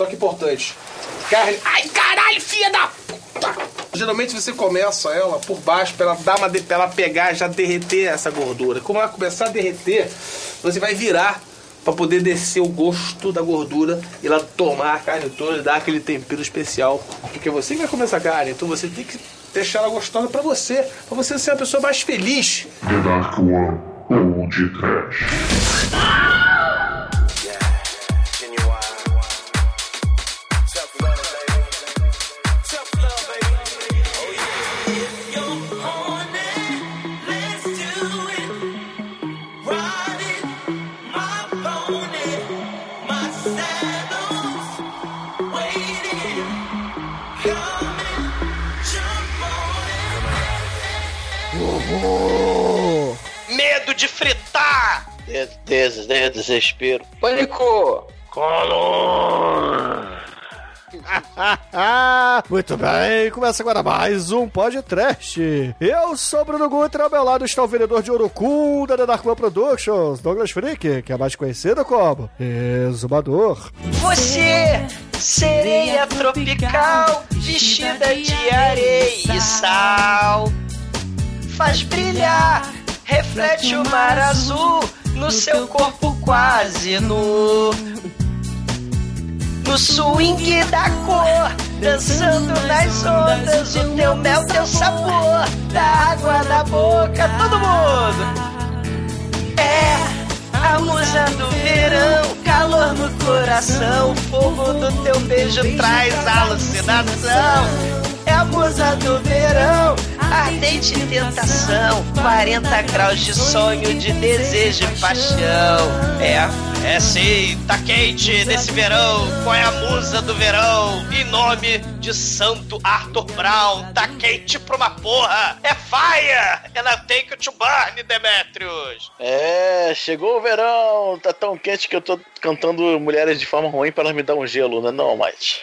toque importante. Carne. Ai, caralho, filha da puta! Geralmente você começa ela por baixo pra ela dar uma de... ela pegar já derreter essa gordura. Como ela começar a derreter, você vai virar para poder descer o gosto da gordura e ela tomar a carne toda e dar aquele tempero especial. Porque você que vai comer essa carne, então você tem que deixar ela gostosa para você, para você ser uma pessoa mais feliz. The Dark One ou de Trash. De fritar! Des, des, desespero. Pânico! Calor! Muito bem, começa agora mais um podcast. Eu sou o Bruno Guter, ao meu lado está o vendedor de Orocunda da Dark Productions, Douglas Freak, que é mais conhecido como Exumador. Você, sereia tropical, vestida de areia e sal, faz brilhar, reflete o mar azul no seu corpo quase nu. No swing da cor, dançando nas ondas, o teu mel, teu sabor, da água na boca, todo mundo. É a musa do verão, calor no coração, fogo do teu beijo traz alucinação. É a musa do verão, ardente tentação, 40 graus de sonho, de desejo e paixão. É é sim, tá quente nesse verão. Qual é a musa do verão? Em nome de Santo Arthur Brown, tá quente pra uma porra. É fire! And I take you to burn, Demetrius. É, chegou o verão, tá tão quente que eu tô cantando mulheres de forma ruim pra elas me dar um gelo, né? Não, mas.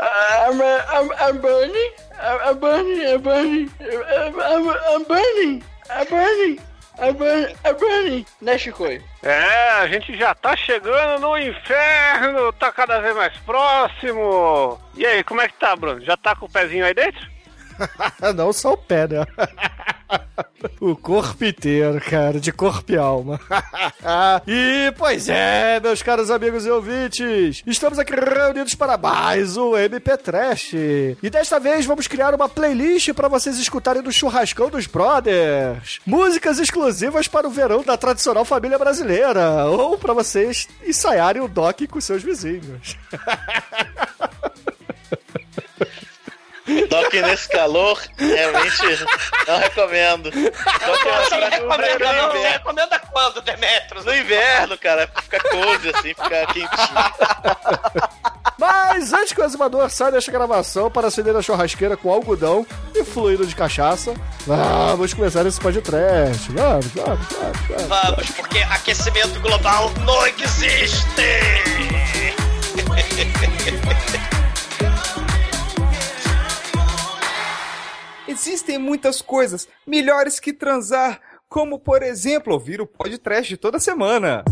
I'm, I'm, I'm burning. I'm, burning. I'm burning. I'm, I'm, I'm burning. I'm burning. I'm burning. I'm burning. Né, Chicoio? É, a gente já tá chegando no inferno, tá cada vez mais próximo. E aí, como é que tá, Bruno? Já tá com o pezinho aí dentro? Não só o pé, né? o corpo inteiro, cara, de corpo e alma. e, pois é, meus caros amigos e ouvintes, estamos aqui reunidos para mais um MP Trash. E desta vez vamos criar uma playlist para vocês escutarem do Churrascão dos Brothers. Músicas exclusivas para o verão da tradicional família brasileira. Ou para vocês ensaiarem o doc com seus vizinhos. Doc nesse calor, realmente não recomendo. Doc Você é recomenda, não? Você recomenda quando, Demetrius? No inverno, cara, fica cozy assim, fica quentinho. Mas antes que o exumador saia desta gravação para acender a churrasqueira com algodão e fluido de cachaça, vamos começar esse podcast. Vamos, vamos, vamos, vamos. Vamos, porque aquecimento global não existe! Existem muitas coisas melhores que transar, como por exemplo ouvir o podcast toda semana.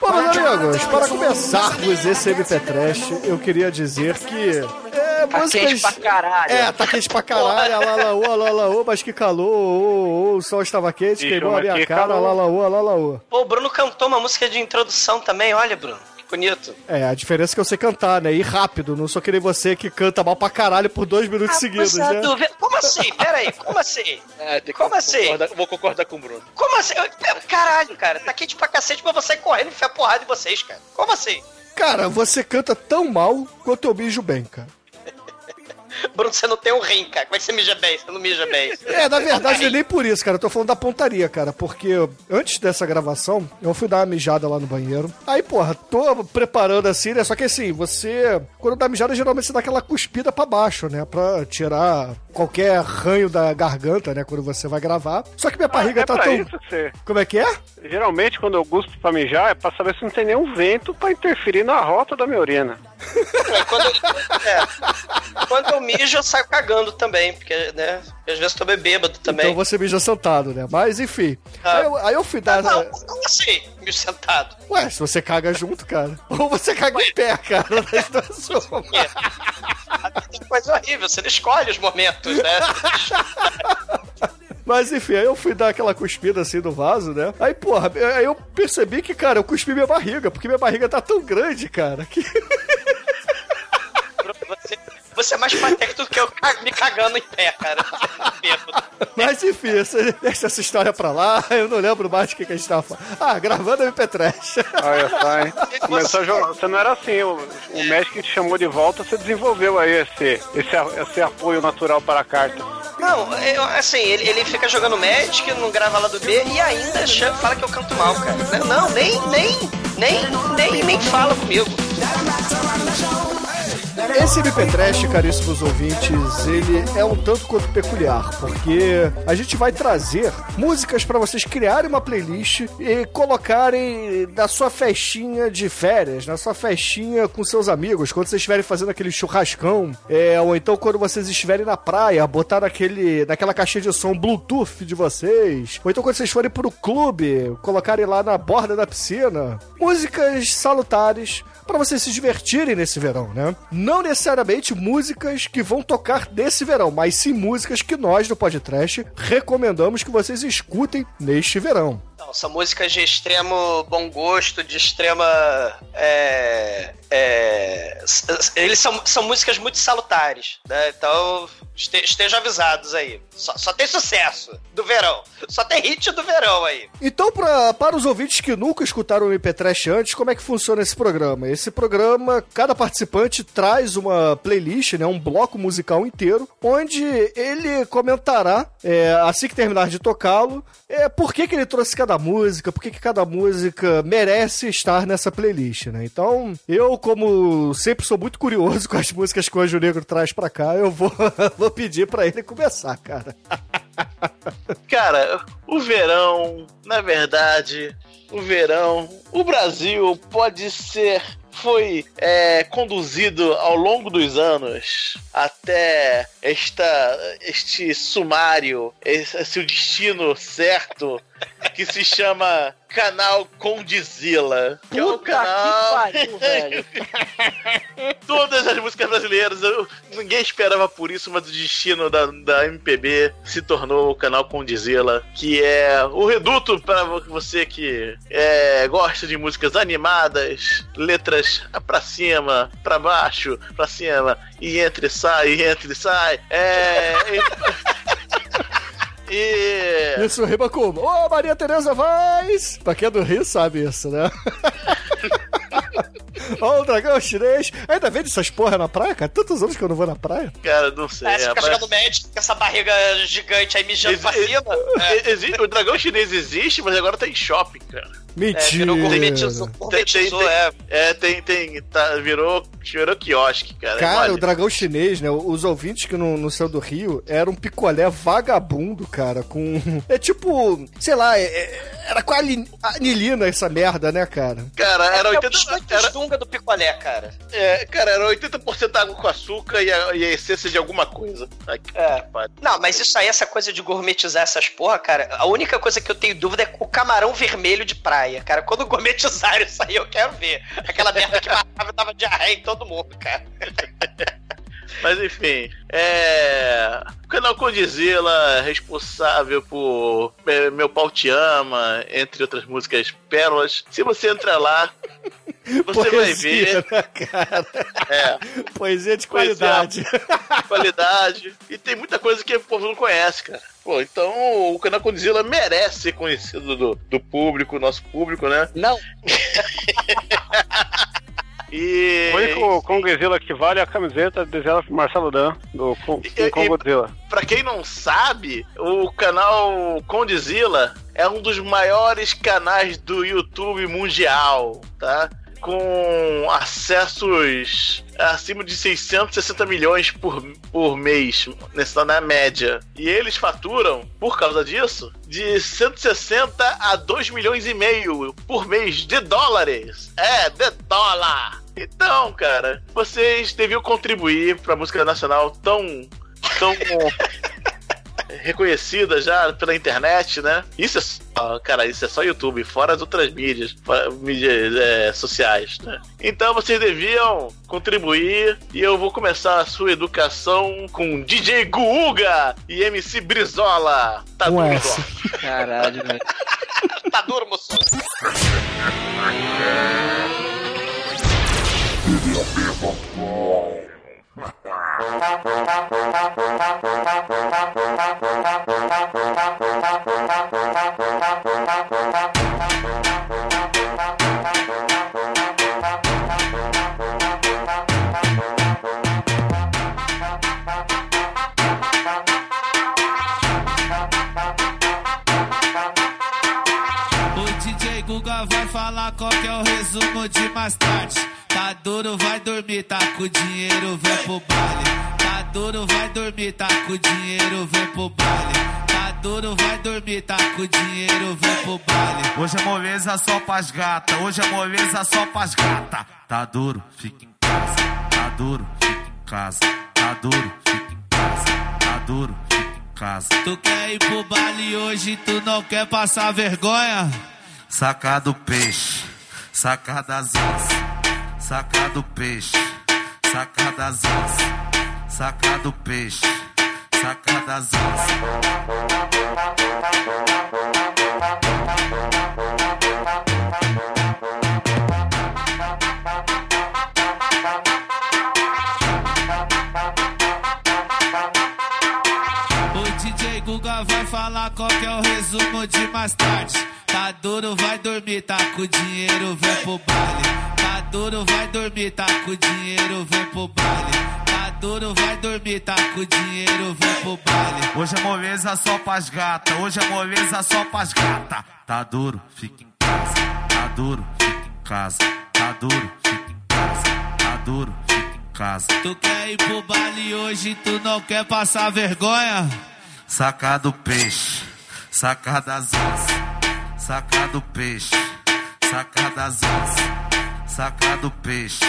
Bom, meus amigos, para começarmos esse MP Trash, eu queria dizer que. É, Tá quente pra caralho. É, tá quente pra caralho, alalaô, alalaô, mas que calor, ô, ô, o sol estava quente, Ixi, queimou a mas minha que cara, alalaô, alalaô. Pô, o Bruno cantou uma música de introdução também, olha, Bruno. Que bonito. É, a diferença é que eu sei cantar, né? E rápido, não sou que nem você que canta mal pra caralho por dois minutos seguidos, Musa né? do ver- Como assim? Peraí, como assim? É, Como assim? concordar- vou concordar com o Bruno. Como assim? Eu- Caralho, cara, tá quente pra cacete pra você correndo e enfiar porrada em vocês, cara. Como assim? Cara, você canta tão mal quanto eu bijo bem, cara. Bruno, você não tem um rim, cara. Como é que você mija bem? Você não mija bem. É, na verdade, não é nem por isso, cara. Eu tô falando da pontaria, cara. Porque antes dessa gravação, eu fui dar uma mijada lá no banheiro. Aí, porra, tô preparando assim, né? Só que assim, você. Quando dá mijada, geralmente você dá aquela cuspida pra baixo, né? Pra tirar qualquer ranho da garganta, né? Quando você vai gravar. Só que minha barriga é tá tão. isso, você. Como é que é? Geralmente, quando eu gosto pra mijar, é pra saber se não tem nenhum vento pra interferir na rota da minha urina. É, Quando, é. Quando eu mijo, eu saio cagando também, porque, né? Às vezes tô bem bêbado também. Então você mija sentado, né? Mas enfim. Ah. Aí, eu, aí eu fui dar. Não, como assim? Mijo sentado. Ué, se você caga junto, cara. Ou você caga em pé, cara. Das duas uma. É coisa horrível, você não escolhe os momentos, né? Mas enfim, aí eu fui dar aquela cuspida assim no vaso, né? Aí, porra, aí eu percebi que, cara, eu cuspi minha barriga, porque minha barriga tá tão grande, cara, que. Você, é mais patético do que eu me cagando em pé, cara. Mas enfim, essa- deixa essa história pra lá, eu não lembro mais o que, que a gente tava falando. Ah, gravando MP Trash. Olha só, hein? Começou a jogar. Você não era assim, o, o médico que te chamou de volta, você desenvolveu aí esse, esse, esse apoio natural para a carta. Não, eu- assim, ele, ele fica jogando Magic, não grava lá do B e ainda chama, fala que eu canto mal, cara. Não, nem, nem, nem, nem, nem fala comigo. Esse MP Trash, caríssimos ouvintes, ele é um tanto quanto peculiar, porque a gente vai trazer músicas pra vocês criarem uma playlist e colocarem na sua festinha de férias, na sua festinha com seus amigos, quando vocês estiverem fazendo aquele churrascão, é, ou então quando vocês estiverem na praia, botar naquele, naquela caixinha de som Bluetooth de vocês, ou então quando vocês forem pro clube, colocarem lá na borda da piscina. Músicas salutares para vocês se divertirem nesse verão, né? Não necessariamente músicas que vão tocar nesse verão, mas sim músicas que nós do Podcast recomendamos que vocês escutem neste verão. São músicas de extremo bom gosto, de extrema. É, é, eles são, são músicas muito salutares, né? Então este- estejam avisados aí. Só, só tem sucesso do verão. Só tem hit do verão aí. Então, pra, para os ouvintes que nunca escutaram o MP Trash antes, como é que funciona esse programa? Esse programa, cada participante traz uma playlist, né, um bloco musical inteiro, onde ele comentará, é, assim que terminar de tocá-lo, é, por que, que ele trouxe cada música, por que, cada música merece estar nessa playlist, né? Então, eu, como sempre sou muito curioso com as músicas que o Anjo Negro traz pra cá, eu vou, vou pedir pra ele começar, cara. Cara, o verão, na verdade, o verão, o Brasil pode ser. Foi é, conduzido ao longo dos anos até esta, este sumário, esse, esse o destino certo, que se chama Canal Condizila. Que é um Puta canal. que pariu, velho. Todas as músicas brasileiras, eu- ninguém esperava por isso, mas o destino da, da MPB se tornou o canal Condizila, que é o reduto para você que é, gosta de músicas animadas, letras pra cima, pra baixo, pra cima, e entre e sai, e entre e sai. É. E. Isso rima como? Ô, Maria Tereza Vaz! Pra quem é do Rio sabe isso, né? Ó, o dragão chinês. Ainda vende essas porra na praia, cara? Tantos anos que eu não vou na praia. Cara, não sei. É, você fica rapaz. jogando Magic com essa barriga gigante aí mijando pra Exi- cima. É, e- exi- O dragão chinês existe, mas agora tá em shopping, cara. É, Mentira. virou gourmetizou, Tem, tem, gourmetizou, tem- é. é, tem, tem, tá, virou, virou quiosque, cara. Cara, Olha, o dragão chinês, né? Os ouvintes que não, não são do Rio, era um picolé vagabundo, cara, com... É tipo, sei lá, é- é- era com a anilina essa merda, né, cara? Cara, era É o 80%, biscoito era, dunga do picolé, cara. é, cara, era 80% água com açúcar e a, e a essência de alguma coisa. Ai, É. pariu. Não, mas isso aí, essa coisa de gourmetizar essas porra, cara, a única coisa que eu tenho dúvida é o camarão vermelho de praia, cara. Quando gourmetizaram isso aí, eu quero ver. Aquela merda que matava dava diarreia em todo mundo, cara. Mas enfim, é. O canal Condizila, responsável por é, Meu Pau Te Ama, entre outras músicas pérolas. Se você entrar lá, você vai ver. né, cara? É. Poesia de Poesia. qualidade. qualidade. E tem muita coisa que o povo não conhece, cara. Pô, então o canal Condzilla merece ser conhecido do, do público, nosso público, né? Não. E. O único Kongzilla que vale é a camiseta desenhada por Marcelo Dan, do Kongzilla. Pra quem não sabe, o canal Condzilla é um dos maiores canais do YouTube mundial, tá? com acessos acima de 660 milhões por, por mês, nessa, na média. E eles faturam, por causa disso, de 160 a 2 milhões e meio por mês de dólares. É, de dólar! Então, cara, vocês deviam contribuir pra música nacional tão. tão. reconhecida já pela internet, né? Isso é só, cara, isso é só YouTube, fora as outras mídias, mídias é, sociais, né? Então vocês deviam contribuir e eu vou começar a sua educação com DJ Guuga e MC Brizola. Tá Com duro, moço. Caralho, velho. Tá duro, moção. O DJ Guga vai falar qual que é o resumo de mais tarde. Tá duro, vai dormir, tá com dinheiro, vem pro baile. Tá duro, vai dormir, tá com dinheiro, vem pro baile. Tá duro, vai dormir, tá com dinheiro, vem pro baile. Hoje é moleza só pras gata, hoje é moleza só pras gata. Tá duro, fica em casa. Tá duro, fica em casa. Tá duro, fica em casa. Tá duro, fica em casa. Tu quer ir pro baile hoje, tu não quer passar vergonha? Sacado peixe, sacada as saca do peixe, saca das asas, saca do peixe, saca das asas. Vai falar qual que é o resumo de mais tarde. Tá duro, vai dormir, tá com dinheiro, vem pro baile. Tá duro, vai dormir, tá com dinheiro, vem pro baile. Tá duro, vai dormir, tá com dinheiro, vem pro baile. Hoje é moleza só pras gata, hoje é moleza só pras gata. Tá duro, fica em casa. Tá duro, fica em casa. Tá duro, fica em casa. Tá duro, fica em casa. Tu quer ir pro baile hoje, tu não quer passar vergonha? Sacar do peixe, sacar das asas. Sacar do peixe, sacar das asas. Sacar do peixe,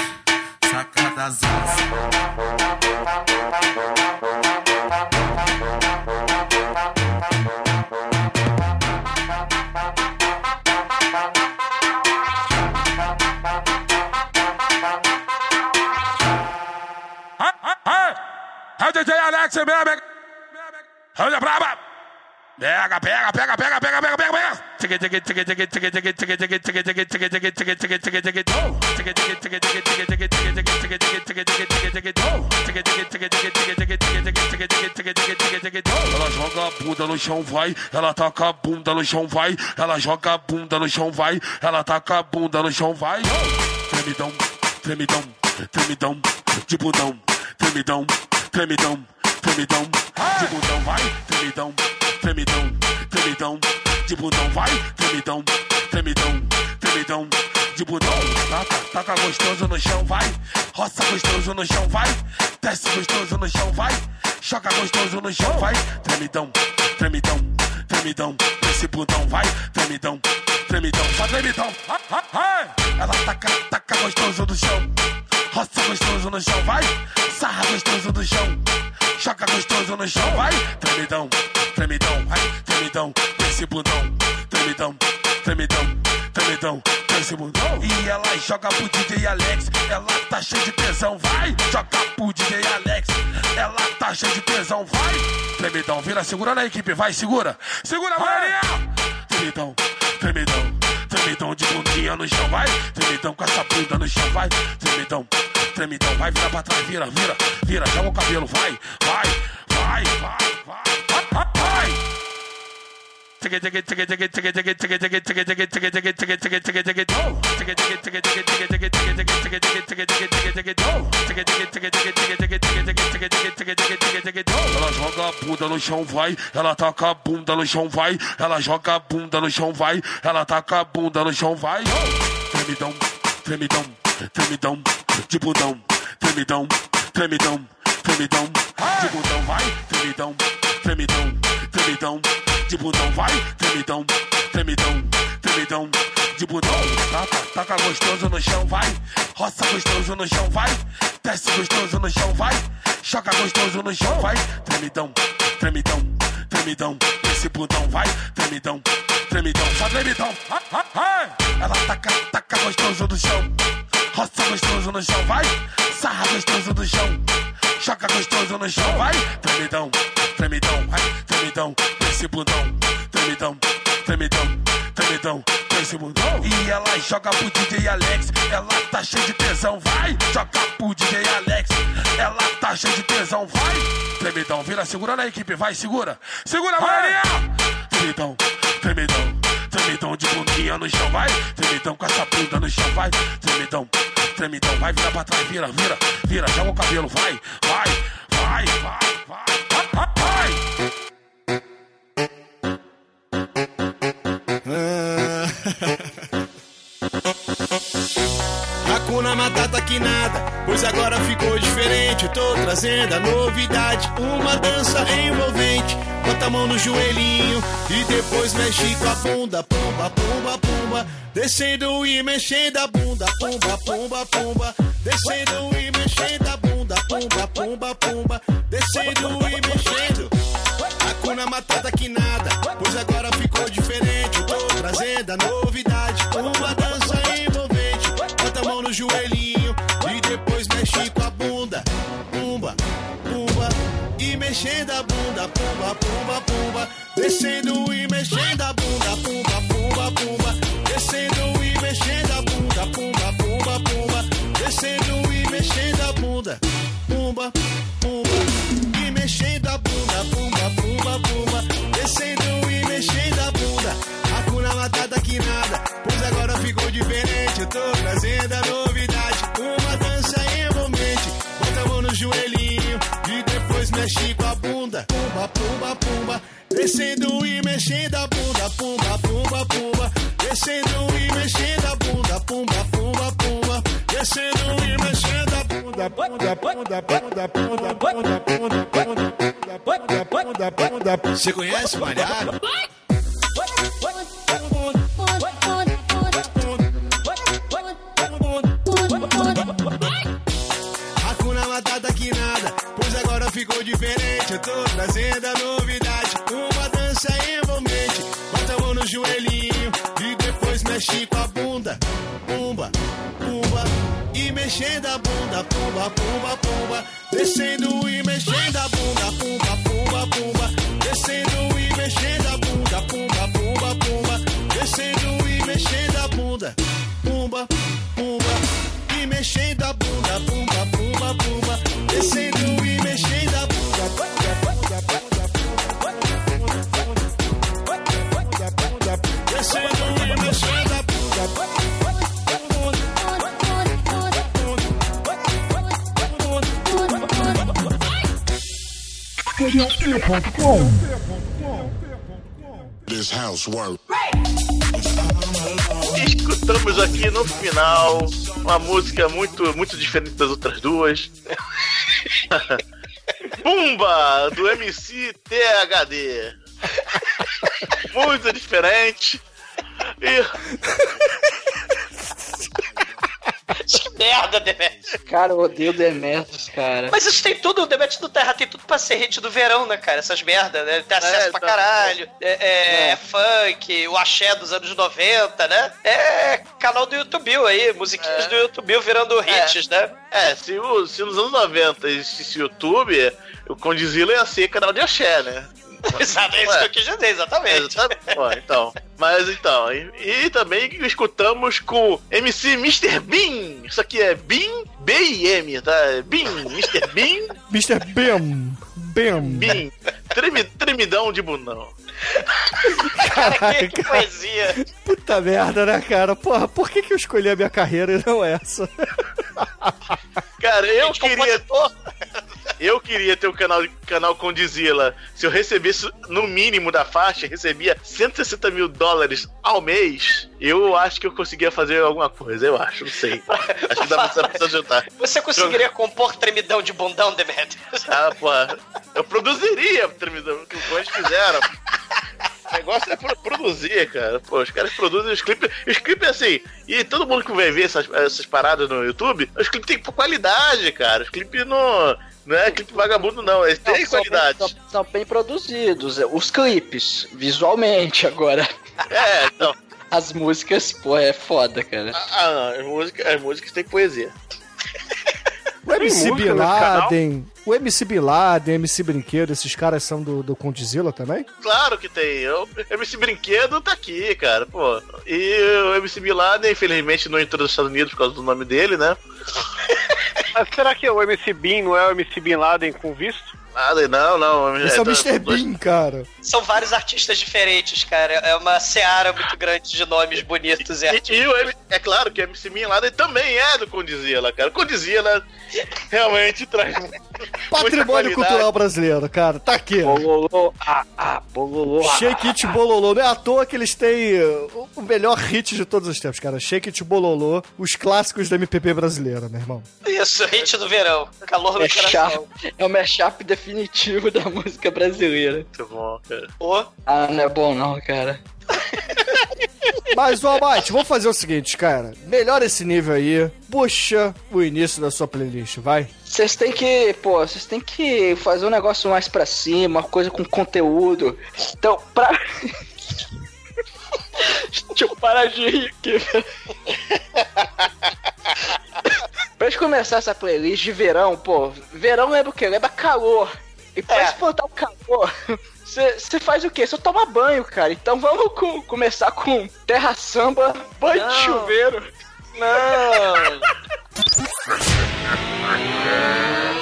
sacar das onças. How é did they Alex and Mabek? É Anda braba! Pega, pega, pega, pega, pega, pega, pega, Ela joga a bunda no chão, vai. Ela taca a bunda no chão, vai. Ela joga a bunda no chão, vai. Ela taca a bunda no chão, vai. Tremidão, tremidão, tremidão, de bundão, tremidão, tremidão tremidão, de bundão, vai. Tremidão, tremidão, tremidão, de bundão, vai. Tremidão, tremidão, tremidão, de bundão. Taca, taca gostoso no chão, vai. Roça gostoso no chão, vai. Desce gostoso no chão, vai. Choca gostoso no chão, vai. Tremidão, tremidão, tremidão, esse bundão, vai. Tremidão, tremidão, só tremidão. Ela taca, taca gostoso no chão. Roça gostoso no chão, vai. Sarra gostoso no chão. Choca gostoso no chão, vai. Tremidão, tremidão, vai. Tremidão, esse bundão. Tremidão, tremidão, tremidão. E ela joga pro DJ Alex. Ela tá cheia de tesão, vai. Joga pro DJ Alex. Ela tá cheia de tesão, vai. Tremidão, vira segura na equipe, vai, segura. Segura, Maria. Tremidão, tremidão. Tremidão de bundinha no chão, vai. Tremidão com essa bunda no chão, vai. Tremidão, tremidão, vai, vira pra trás, vira, vira, vira, joga o cabelo, vai, vai, vai, vai, vai, vai, vai. Ela joga a bunda no chão, vai. Ela taca a bunda no chão, vai. Ela joga a bunda no chão, vai. Ela taca a bunda no chão, vai. Tremidão, tremidão, tremidão, de bundão, tremidão, tremidão, tremidão, de bundão, vai, tremidão, tremidão, tremidão, de bundão, vai, tremidão, tremidão, tremidão, de bundão, taca, taca gostoso no chão, vai, roça gostoso no chão, vai, desce gostoso no chão, vai, choca gostoso no chão, vai, tremidão, tremidão, tremidão, esse bundão, vai, tremidão, tremidão, só tremidão, ela taca, taca gostoso no chão, roça gostoso no chão, vai, sarra gostoso no chão, choca gostoso no chão, vai, tremidão, tremidão, vai, tremidão, esse bundão, tremidão, tremidão, tremidão, esse bundão. E ela joga pro DJ Alex, ela tá cheia de tesão, vai, joga pro DJ Alex, ela tá cheia de tesão, vai, tremidão, vira, segura na equipe, vai, segura, segura, Maria, tremidão, tremidão, tremidão de bundinha no chão, vai, tremidão com essa bunda no chão, vai, tremidão, tremidão, vai, vira pra trás, vira, vira, vira, joga o cabelo, vai, vai, vai, vai, vai, vai, Hakuna Matata que nada, pois agora ficou diferente. Tô trazendo a novidade, uma dança envolvente. Bota a mão no joelhinho e depois mexe com a bunda. Pumba, pumba, pumba. Descendo e mexendo a bunda. Pumba, pumba, pumba. Descendo e mexendo a bunda. Pumba, pumba, pumba. Descendo e mexendo. Hakuna Matata que nada, pois agora ficou diferente. Tô trazendo a novidade, joelhinho e depois mexe com a bunda. Pumba, pumba. E mexendo a bunda, pumba, pumba, pumba. Descendo e mexendo a bunda, pumba, pumba, pumba. Descendo e mexendo a bunda, pumba, pumba, pumba. Descendo e mexendo a bunda, pumba, pumba. E mexendo a bunda, pumba, pumba, pumba. Descendo e mexendo a bunda. Hakuna Matata que nada, pois agora ficou diferente. Eu tô trazendo mexe com a bunda. Pumba, pumba, pumba. Descendo e mexendo a bunda, pumba, pumba, pumba. Descendo e mexendo a bunda, pumba, pumba, pumba. Descendo e mexendo a bunda, bunda, bunda, bunda, bunda, bunda, bunda, bunda, bunda, bunda, bunda. Você conhece Malhado? Ficou diferente. Eu tô trazendo a novidade, uma dança envolvente. Bota a mão no joelhinho e depois mexe com a bunda. Pumba, pumba, e mexendo a bunda. Pumba, pumba, pumba, descendo e mexendo a bunda. Pumba, pumba, pumba, descendo e mexendo a bunda. Pumba, pumba, pumba, descendo e mexendo a bunda. Pumba, pumba, e mexendo a bunda. Escutamos aqui no final uma música muito, muito diferente das outras duas. Pumba, do MC THD. Muito diferente. E merda, Demetrius. Cara, eu odeio Demetrius, cara. Mas isso tem tudo, o Demetrius do Terra tem tudo pra ser hit do verão, né, cara? Essas merdas, né? Ele tem acesso É, pra tá. caralho. É, é, é funk, o axé dos anos 90, né? É canal do YouTube aí, musiquinhas É. do YouTube virando hits, né? É, se, se nos anos 90 existisse YouTube, o Condizila ia ser canal de axé, né? Exato, é isso que eu quis dizer, exatamente. Exatamente. Ó, então. Mas então, e, e também escutamos com MC Mr. Bean. Isso aqui é Bean, B-I-M, tá? É Bean, Mr. Bean, Mr. Bem. Bem. Bean. Tremi, tremidão de bundão. Cara, que poesia. Puta merda, né, cara? Porra, por que, que eu escolhi a minha carreira e não essa? Cara, eu Gente, queria. compositor. Eu queria ter o canal, canal Condizila. Se eu recebesse no mínimo da faixa, recebia 160 mil dólares ao mês, eu acho que eu conseguia fazer alguma coisa. Eu acho, não sei. Acho que dá pra você juntar. Você conseguiria compor tremidão de bundão, Demetrius? Ah, pô. Eu produziria tremidão, o que os fizeram. O negócio é pro- produzir, cara. Pô, os caras produzem os clipes. Os clipes, assim, e todo mundo que vai ver essas, essas paradas no YouTube, os clipes têm qualidade, cara. Os clipes não. Não é clipe vagabundo, não. Eles têm Não, são qualidade. bem- São, são bem produzidos. Os clipes, visualmente, agora. É, então. As músicas, pô, é foda, cara. Ah, as músicas, as músicas têm poesia. O MC Bin? Laden, o MC Bin Laden, MC Brinquedo, esses caras são do, do Condzilla também? Claro que tem. O MC Brinquedo tá aqui, cara, pô. E o MC Bin Laden, infelizmente, não entrou nos Estados Unidos por causa do nome dele, né? Mas será que o MC Bin não é o MC Bin Laden com visto? Nada, não, não. Esse é o tá- Mr. Bean, cara. São vários artistas diferentes, cara. É uma seara muito grande de nomes bonitos e E, artistas. e o M- é claro que o MC Laden também é do Condizila, cara. Condizila realmente traz Patrimônio cultural brasileiro, cara. Tá aqui. Bololô, ah, ah, bololô. ah. Shake It Bololô. Não é à toa que eles têm uh, o melhor hit de todos os tempos, cara. Shake It Bololô, os clássicos da MPB brasileira, meu irmão. Isso, hit do verão. Calor no É, coração. sharp, é o mashup definitivo da música brasileira. Muito bom, cara. Ô, Ah, não é bom não, cara. Mas, ô Almighty, vamos fazer o seguinte, cara. Melhora esse nível aí. Puxa o início da sua playlist, vai. Vocês têm que, pô, vocês têm que fazer um negócio mais pra cima, uma coisa com conteúdo. Então, pra. Deixa eu parar de rir aqui, velho. Pra gente começar essa playlist de verão, pô, verão lembra o quê? Lembra calor. E pra É. espantar o calor, você faz o quê? Você toma banho, cara. Então vamos co- começar com terra samba, banho de Não. chuveiro. não.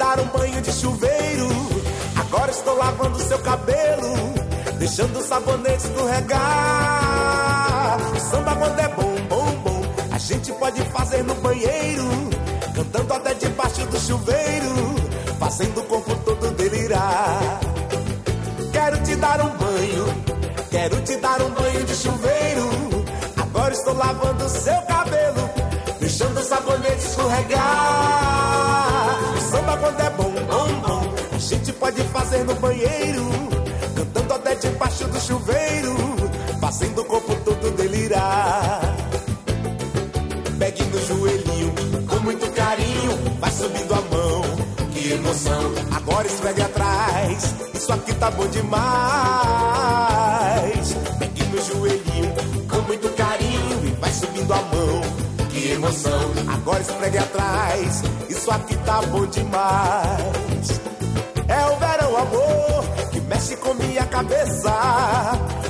dar um banho de chuveiro. Agora estou lavando seu cabelo, deixando o sabonete escorregar. O samba quando é bom, bom, bom, a gente pode fazer no banheiro, cantando até debaixo do chuveiro, fazendo o corpo todo delirar. Quero te dar um banho, quero te dar um banho de chuveiro. Agora estou lavando seu cabelo, deixando o sabonete escorregar. Quando é bom, bom, bom, a gente pode fazer no banheiro, cantando até debaixo do chuveiro, fazendo o corpo todo delirar. Pegue no joelhinho, com muito carinho, vai subindo a mão. Que emoção, agora esfregue atrás. Isso aqui tá bom demais. Pegue no joelhinho, com muito carinho, e vai subindo a mão. Que emoção, agora esfregue atrás. Isso aqui tá bom demais. É o verão, amor, que mexe com minha cabeça.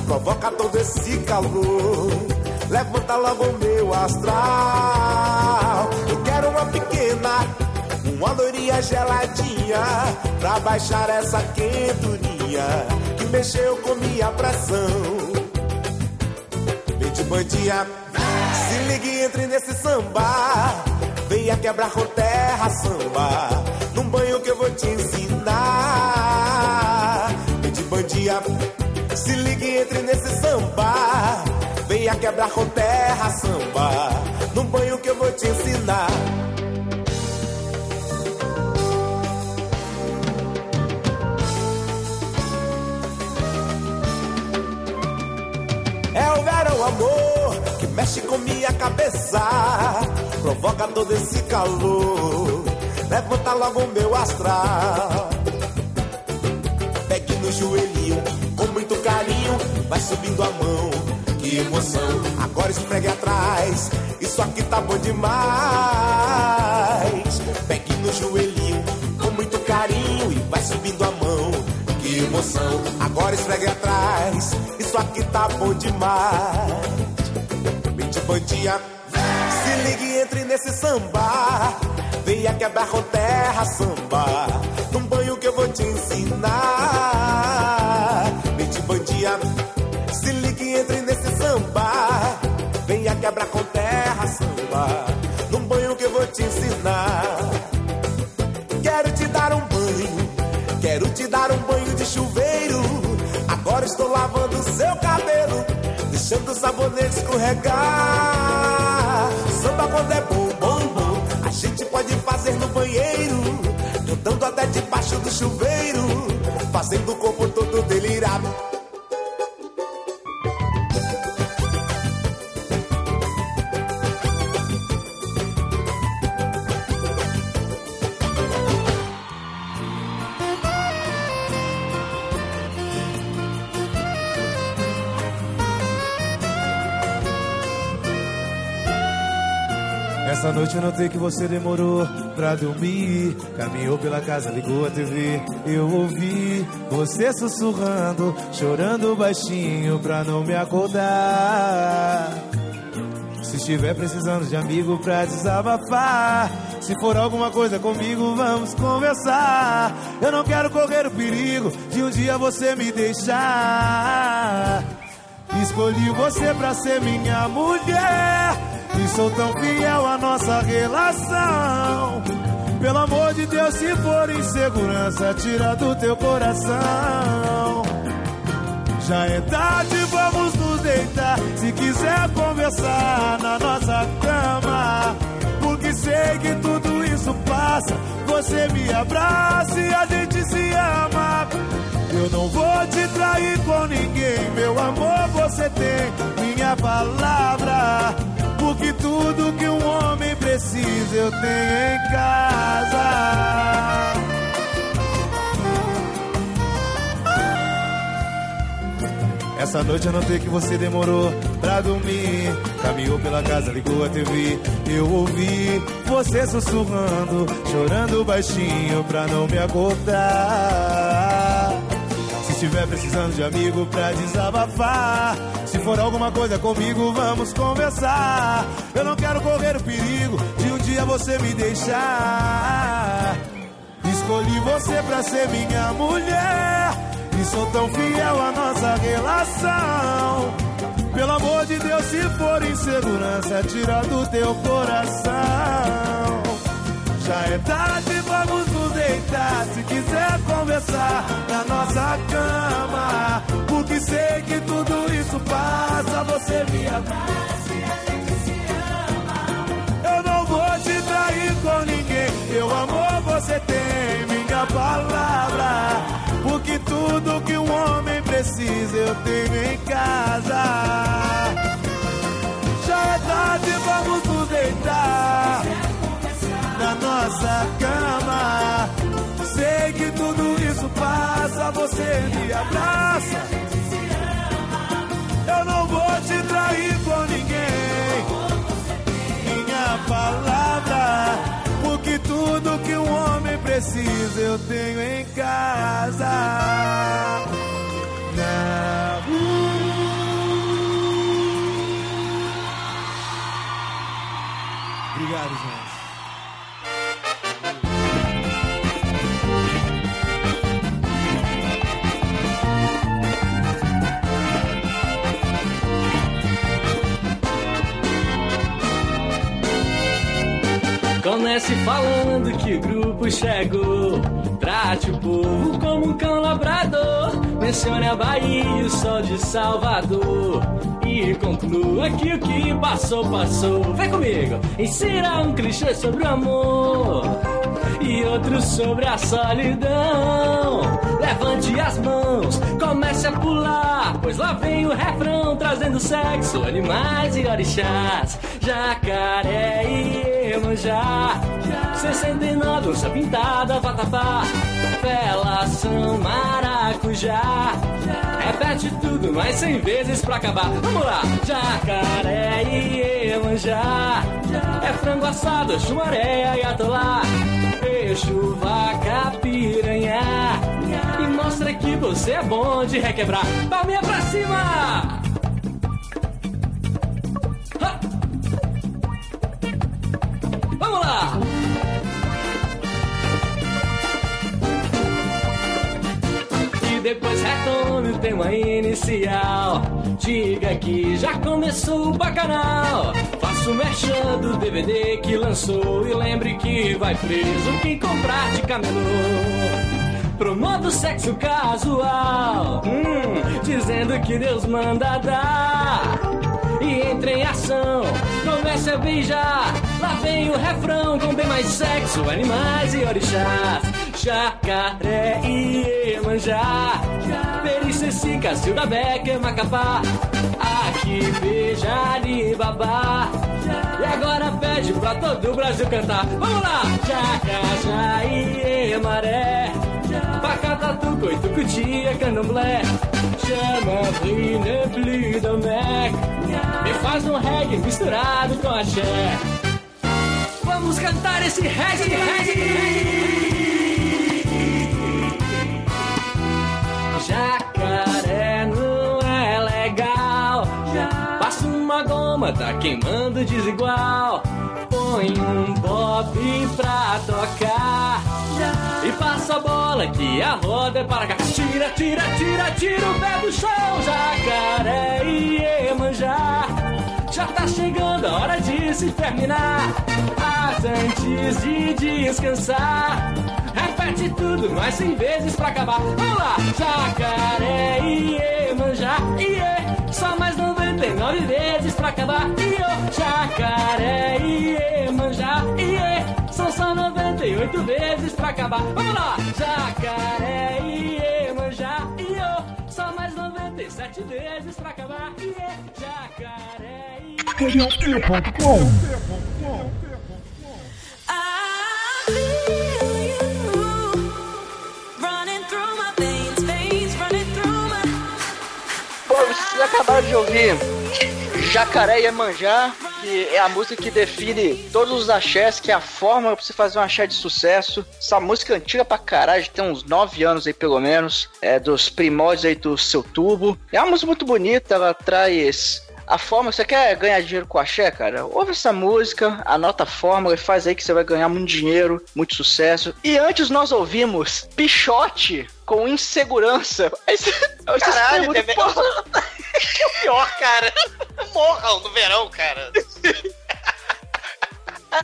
Provoca todo esse calor. Levanta logo meu astral. Eu quero uma pequena, uma loirinha geladinha. Pra baixar essa quenturinha que mexeu com minha pressão. Vem de bandinha, se ligue, entre nesse samba. Venha quebrar com terra samba. Num banho que eu vou te ensinar. De bandinha, se ligue, entre nesse samba. Venha quebrar com terra samba. Num banho que eu vou te ensinar. É o verão, amor, mexe com minha cabeça. Provoca todo esse calor. Levanta logo o meu astral. Pegue no joelhinho, com muito carinho. Vai subindo a mão. Que emoção, agora esfregue atrás. Isso aqui tá bom demais. Pegue no joelhinho, com muito carinho. subindo a mão. Que emoção, agora esfregue atrás. Isso aqui tá bom demais. Bandinha, se ligue, entre nesse samba. Venha quebrar com terra samba. Num banho que eu vou te ensinar. Mente bandinha, se ligue, entre nesse samba. Venha quebrar com terra samba. Num banho que eu vou te ensinar. Deixando o sabonete escorregar. Samba quando é bom, bom, bom, a gente pode fazer no banheiro, cantando até debaixo do chuveiro, fazendo o corpo todo delirado. Essa noite eu notei que você demorou pra dormir. Caminhou pela casa, ligou a TV. Eu ouvi você sussurrando, chorando baixinho pra não me acordar. Se estiver precisando de amigo pra desabafar, se for alguma coisa comigo, vamos conversar. Eu não quero correr o perigo de um dia você me deixar. Escolhi você pra ser minha mulher. E sou tão fiel à nossa relação. Pelo amor de Deus, se for insegurança, tira do teu coração. Já é tarde, vamos nos deitar. Se quiser conversar na nossa cama, porque sei que tudo isso passa. Você me abraça e a gente se ama. Eu não vou te trair com ninguém, meu amor, você tem minha palavra. Porque tudo que um homem precisa eu tenho em casa. Essa noite eu notei que você demorou pra dormir. Caminhou pela casa, ligou a TV. Eu ouvi você sussurrando, chorando baixinho pra não me acordar. Estiver precisando de amigo pra desabafar, se for alguma coisa comigo, vamos conversar. Eu não quero correr o perigo de um dia você me deixar. Escolhi você pra ser minha mulher. E sou tão fiel à nossa relação. Pelo amor de Deus, se for insegurança, tira do teu coração. Já é tarde, vamos deitar. Se quiser conversar na nossa cama, porque sei que tudo isso passa. Você me abraça e a gente se ama. Eu não vou te trair com ninguém. Meu amor, você tem minha palavra. Porque tudo que um homem precisa eu tenho em casa. Já é tarde, vamos nos deitar na nossa cama. Passa, você me abraça. Eu não vou te trair com ninguém. Minha palavra, porque tudo que um homem precisa eu tenho em casa. Na Obrigado, gente. Comece falando que o grupo chegou. Trate o povo como um cão labrador. Mencione a Bahia e o sol de Salvador. E conclua que o que passou, passou. Vem comigo! Ensina um clichê sobre o amor. E outro sobre a solidão. Levante as mãos, comece a pular. Pois lá vem o refrão trazendo sexo, animais e orixás. Jacaré e Iemanjá 69, onça pintada, vatapá. Felação, maracujá. Repete tudo mais cem vezes pra acabar. Vamos lá! Jacaré e Iemanjá É frango assado, chumaré e atolá. Peixe, vaca, piranha que você é bom de requebrar. Palminha pra cima! O tema inicial. Diga que já começou o bacanal. Faça o merchan do DVD que lançou. E lembre que vai preso quem comprar de camelô. Promova o sexo casual. Hum, dizendo que Deus manda dar. E entre em ação, comece a beijar. Lá vem o refrão com bem mais sexo, animais e orixás. Jacaré e Iemanjá. Periceci, Cacilda Becker, Macapá. Aqui beija Alibaba. E agora pede pra todo o Brasil cantar. Vamos lá! Jacajá e Emaré. Pacatatu, coito, cutia, candomblé. Chama, brina, blida, mec. E faz um reggae misturado com axé. Vamos cantar esse reggae, reggae, reggae. Tá queimando desigual. Põe um bob pra tocar. E passa a bola que a roda é para cá. Tira, tira, tira, tira o pé do chão. Jacaré e Iemanjá. Já tá chegando a hora de se terminar. Mas antes de descansar, repete tudo mais 100 vezes pra acabar. Vamos lá! Jacaré e Iemanjá, iê. Só mais 99 vezes pra acabar. Iô. Jacaré e Iemanjá, iê. São só 98 vezes pra acabar. Vamos lá! Jacaré e Iemanjá, iô. Só mais 97 vezes pra acabar. Iê. Jacaré e vocês acabaram de ouvir Jacaré e Iemanjá, que é a música que define todos os axés, que é a forma pra você fazer um axé de sucesso. Essa música é antiga pra caralho, tem uns 9 anos aí pelo menos, é dos primórdios aí do seu tubo. É uma música muito bonita, ela traz a forma, você quer ganhar dinheiro com axé, cara? Ouve essa música, anota a fórmula e faz aí que você vai ganhar muito dinheiro, muito sucesso. E antes nós ouvimos Pichote com insegurança. Aí você, aí você se Caralho, deve- é o pior, cara. Morram no verão, cara.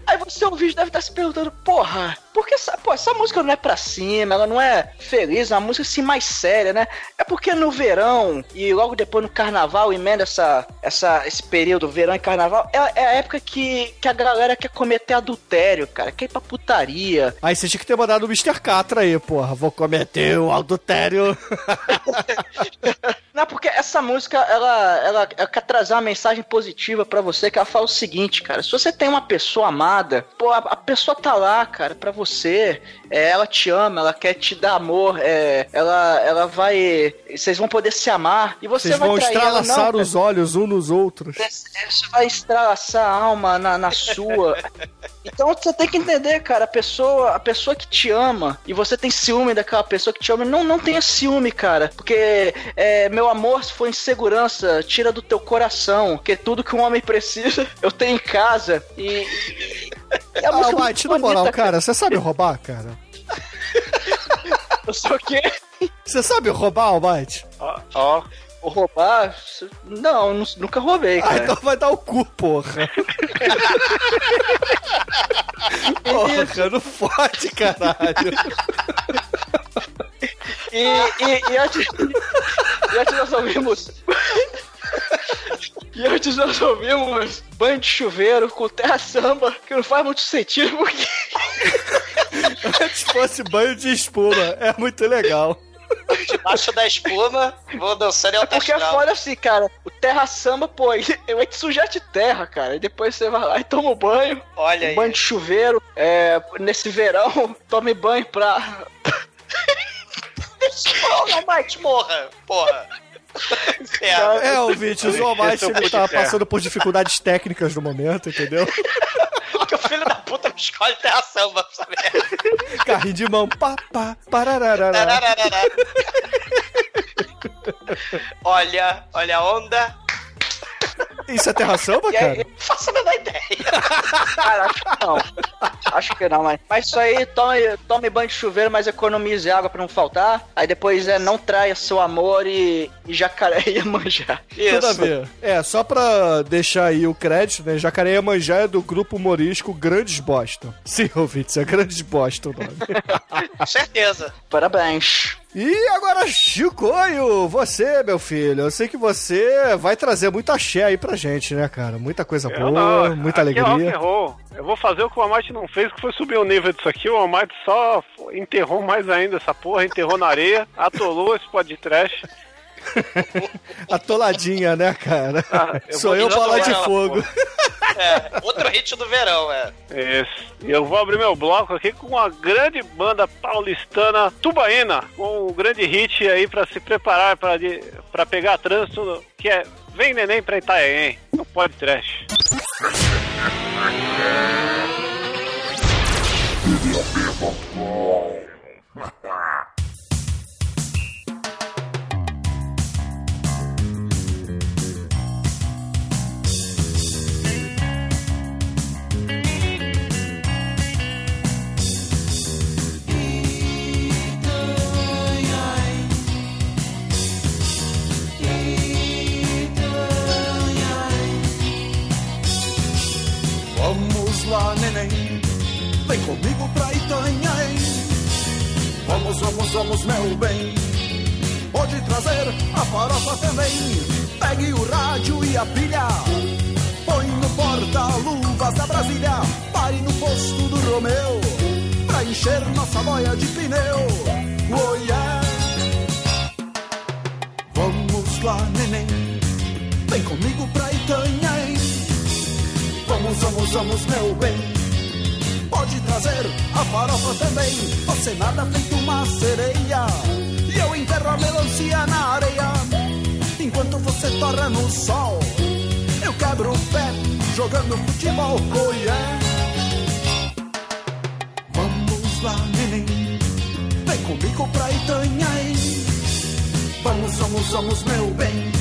Aí você o vídeo deve estar se perguntando, porra, por que essa, pô, essa música não é pra cima, ela não é feliz, é uma música assim mais séria, né? É porque no verão e logo depois no carnaval, emenda essa, essa, esse período, verão e carnaval, é, é a época que, que a galera quer cometer adultério, cara, quer ir pra putaria. Aí você tinha que ter mandado o Mr. Catra aí, porra. Vou cometer o adultério. Não, porque essa música, ela, ela, ela quer trazer uma mensagem positiva pra você, que ela fala o seguinte, cara, se você tem uma pessoa amada, pô, a, a pessoa tá lá, cara, pra você, é, ela te ama, ela quer te dar amor, é, ela, ela vai, vocês vão poder se amar, e você Vocês vai vão trair ela, estralaçar não, os olhos uns nos outros. você vai estralaçar a alma na, na sua. Então você tem que entender, cara, a pessoa, a pessoa que te ama e você tem ciúme daquela pessoa que te ama, não, não tenha ciúme, cara. Porque é, meu amor, se for insegurança, tira do teu coração. Porque tudo que um homem precisa, eu tenho em casa. E. a Ah, é Mate, na moral, cara, você sabe roubar, cara? Eu sou o quê? Você sabe roubar, Almighty? Ó. Vou roubar? Não, nu- nunca roubei, cara. Ah, então vai dar o cu, porra. porra, não fode, caralho. E, e, e antes, e antes nós ouvimos. E antes nós ouvimos banho de chuveiro com terra samba, que não faz muito sentido porque. Antes fosse banho de espuma, é muito legal. Debaixo da espuma, vou dançando em É porque é foda assim, cara. O terra samba, pô, vai te sujar de terra, cara. E depois você vai lá e toma um banho. Olha um aí. banho de chuveiro. É, nesse verão, tome banho pra. Porra, Mike, morra. Porra. É, É, ouvintes, o Almighty Esse é o ele tá Pude Ferro. passando por dificuldades técnicas no momento, entendeu? Porque o filho da puta me escolhe terra samba, sabe? Carrinho de mão, pá, pá, parararará. Olha, olha a onda. Isso é terra samba, E aí, cara? não faço a menor ideia. Cara, acho que não. Acho que não, mas. Mas isso aí, tome, tome banho de chuveiro, mas economize água pra não faltar. Aí depois é não traia seu amor e, e jacareia manjar. Tudo a ver. É, só pra deixar aí o crédito, né? Jacareia Manjá é do grupo humorístico Grandes Boston. Sim, ouvintes, é Grandes Boston o nome. Certeza. Parabéns. E agora, Chicoio, você, meu filho, eu sei que você vai trazer muita axé aí pra gente, né, cara? Muita coisa Eu boa, não, muita aqui É rock alegria. and roll. Eu vou fazer o que o Almighty não fez, que foi subir o nível disso aqui. O Almighty só enterrou mais ainda essa porra, enterrou na areia, atolou esse podcast. Atoladinha, né, cara? eu Sou eu bola de fogo. É, outro hit do verão, é. Isso. E eu vou abrir meu bloco aqui com uma grande banda paulistana tubaína, com um grande hit aí pra se preparar pra pegar trânsito, que é Vem Neném pra Itanhaém, no podcast. Vamos comigo pra Itanhaém. Vamos, vamos, vamos, meu bem. Pode trazer a farofa também. Pegue o rádio e a pilha. Põe no porta-luvas da Brasília. Pare no posto do Romeu. Pra encher nossa boia de pneu. Oh, yeah. Vamos lá, neném. Vem comigo pra Itanhaém. Vamos, vamos, vamos, meu bem. Pode trazer a farofa também. Você nada feito uma sereia. E eu enterro a melancia na areia. Enquanto você torra no sol, eu quebro o pé jogando futebol. Oh yeah. Vamos lá, neném. Vem comigo pra Itanhaém. Vamos, vamos, vamos, meu bem.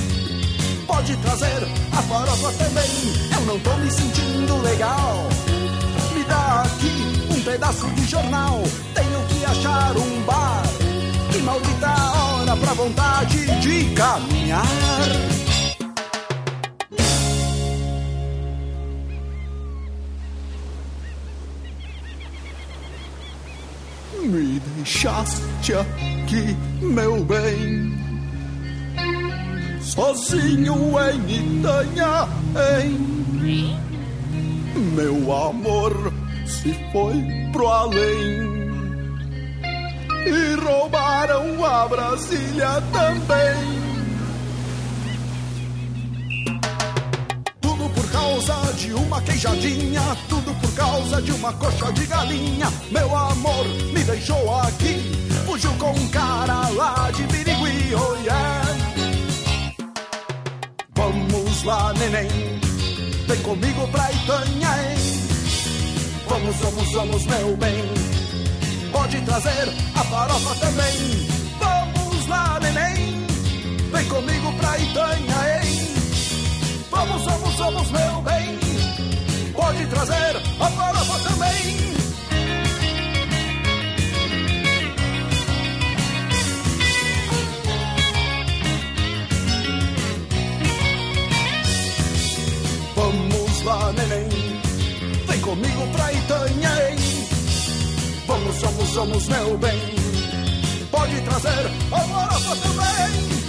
Pode trazer a farofa também. Eu não tô me sentindo legal. Aqui um pedaço de jornal. Tenho que achar um bar. Que maldita hora pra vontade de caminhar. Me deixaste aqui, meu bem sozinho em Itanhaém. Meu amor se foi pro além e roubaram a Brasília também. Tudo por causa de uma queijadinha, tudo por causa de uma coxa de galinha. Meu amor me deixou aqui, fugiu com um cara lá de Birigui, oh yeah. Vamos lá, neném, vem comigo pra Itanhaém. Vamos, vamos, vamos, meu bem. Pode trazer a farofa também. Vamos lá, neném, vem comigo pra Itanhaém. Vamos, vamos, vamos, meu bem. Pode trazer a farofa também. Vamos lá, neném, comigo pra Itanhaém. Vamos, vamos, vamos, meu bem. Pode trazer a farofa também.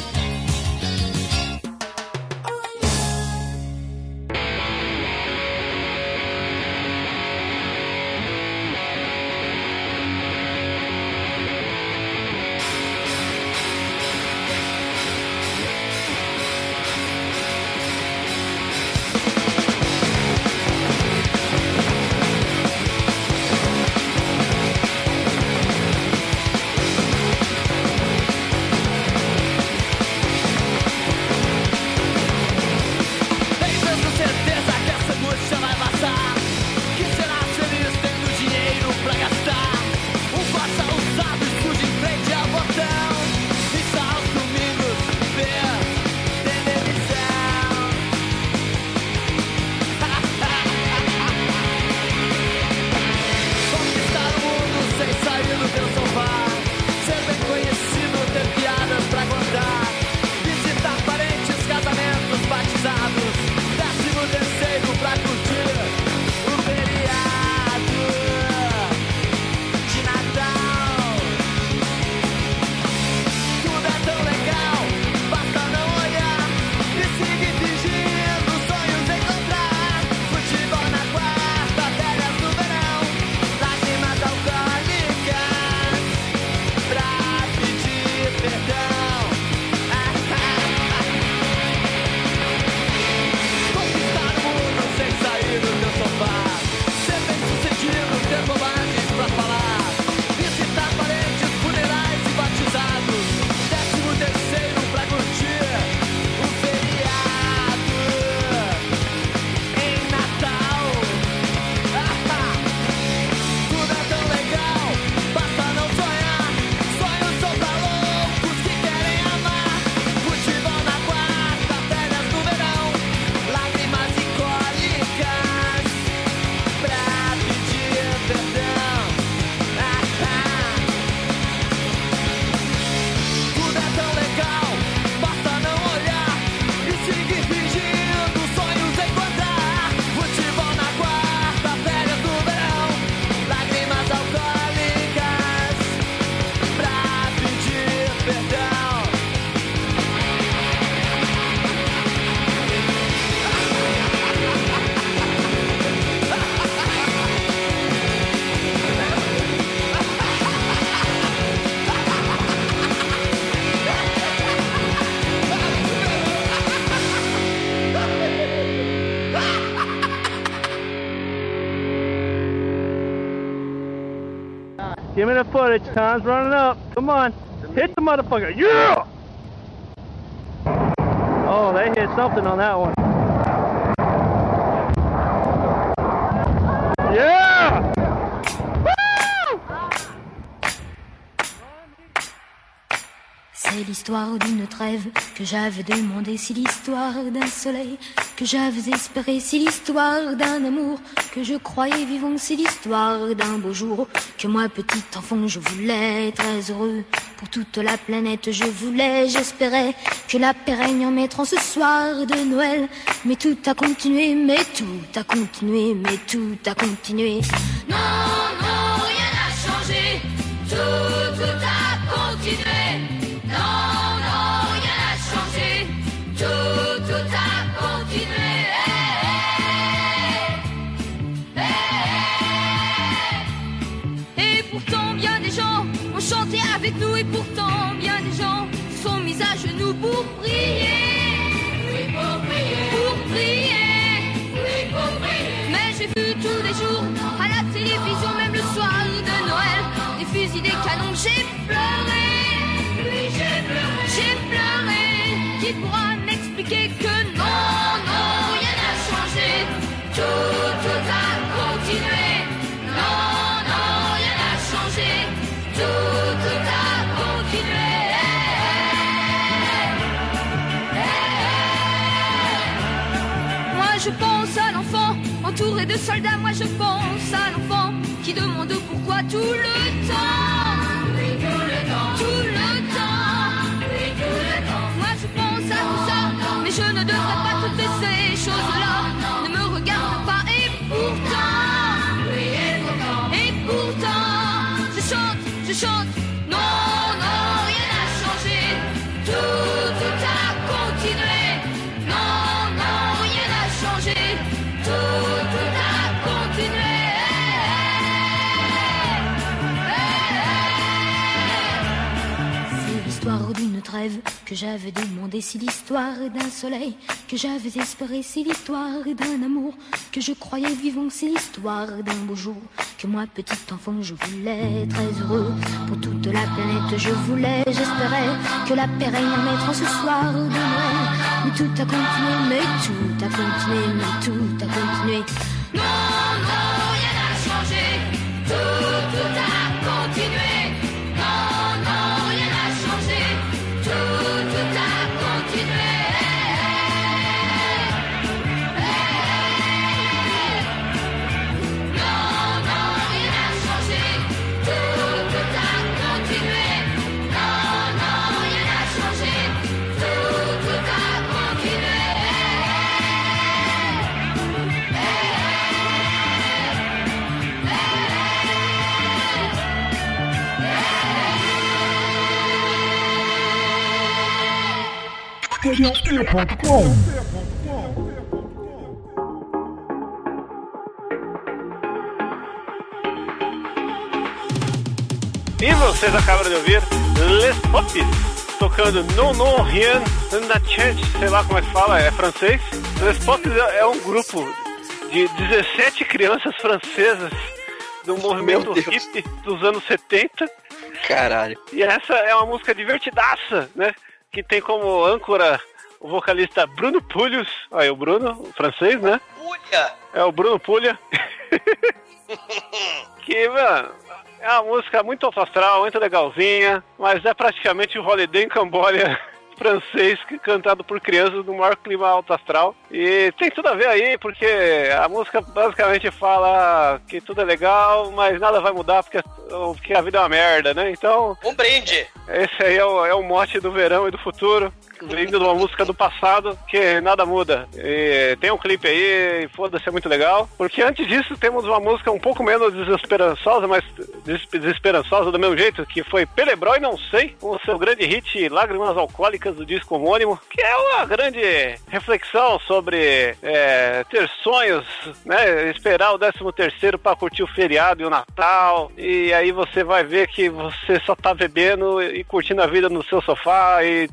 The footage. Time's running up. Come on. Hit the motherfucker. Yeah! Oh, they hit something on that one. D'une trêve que j'avais demandé, c'est l'histoire d'un soleil que j'avais espéré, c'est l'histoire d'un amour que je croyais vivant, c'est l'histoire d'un beau jour que moi petit enfant je voulais très heureux pour toute la planète. Je voulais, j'espérais que la paix règne en mettant ce soir de Noël, mais tout a continué, mais tout a continué, mais tout a continué. Non, et pourtant bien des gens sont mis à genoux pour prier. Oui, pour prier. Pour prier. Oui, pour prier. Mais j'ai vu tous les jours à la télévision, même le soir de Noël, des fusils, des canons, j'ai pleuré. Oui, j'ai pleuré. J'ai pleuré. Qui pourra soldats. Moi je pense à l'enfant qui demande pourquoi tout le temps. Tout le temps. Moi je pense à tout ça, mais je ne devrais pas toutes ces choses-là. Que j'avais demandé, c'est l'histoire d'un soleil que j'avais espéré, c'est l'histoire d'un amour que je croyais vivant, c'est l'histoire d'un beau jour que moi petit enfant je voulais très heureux pour toute la planète, je voulais, j'espérais que la paix règne en ce soir de Noël. Mais tout a continué, mais tout a continué, mais tout a continué. E vocês acabaram de ouvir Les Pop tocando Non Non Rien na Church, sei lá como é que fala, é francês. Les Pop é um grupo de 17 crianças francesas do movimento hippie dos anos 70. Caralho. E essa é uma música divertidaça, né? Que tem como âncora o vocalista Bruno Pulhos. Olha, o Bruno, o francês, né? Pulha! É o Bruno Pulha. que, mano, é uma música muito alto astral, muito legalzinha, mas é praticamente o Holiday em Camboya francês que- cantado por crianças no maior clima alto astral. E tem tudo a ver aí, porque a música basicamente fala que tudo é legal, mas nada vai mudar porque, porque a vida é uma merda, né? Então. Um brinde! Esse aí é o, é o mote do verão e do futuro, vindo de uma música do passado, que nada muda. E tem um clipe aí, e foda-se, é muito legal. Porque antes disso temos uma música um pouco menos desesperançosa, mas des- desesperançosa do mesmo jeito, que foi Pelebrói Não Sei, com o seu grande hit Lágrimas Alcoólicas do disco homônimo, que é uma grande reflexão sobre é, ter sonhos, né? Esperar o 13 terceiro para curtir o feriado e o Natal, e aí você vai ver que você só tá bebendo e curtindo a vida no seu sofá e,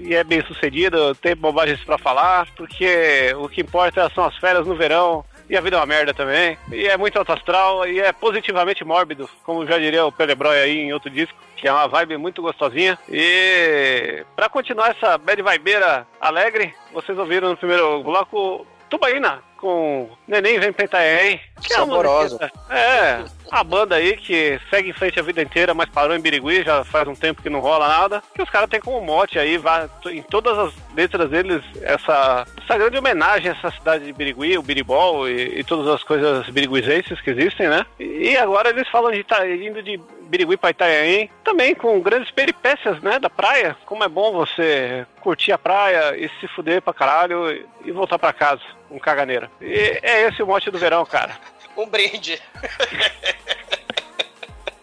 e é bem sucedido, tem bobagens pra falar, porque o que importa são as férias no verão E a vida é uma merda também. E é muito alto astral e é positivamente mórbido, como já diria o Pelebroy aí em outro disco. Que é uma vibe muito gostosinha. E pra continuar essa bad vibeira alegre, vocês ouviram no primeiro bloco Tubaína, com Neném Vem Itanhaém. Que é uma Saborosa. musiquinha- É, a banda aí que segue em frente a vida inteira, mas parou em Birigui, já faz um tempo que não rola nada. Que os caras têm como mote aí, vai, em todas as letras deles, essa, essa grande homenagem a essa cidade de Birigui, o Biribol e, e todas as coisas biriguizenses que existem, né? E agora eles falam de tá indo de Birigui para Itanhaém, também com grandes peripécias, né, da praia. Como é bom você curtir a praia e se fuder pra caralho e, e voltar pra casa, um caganeira. E é esse o mote do verão, cara. Um brinde.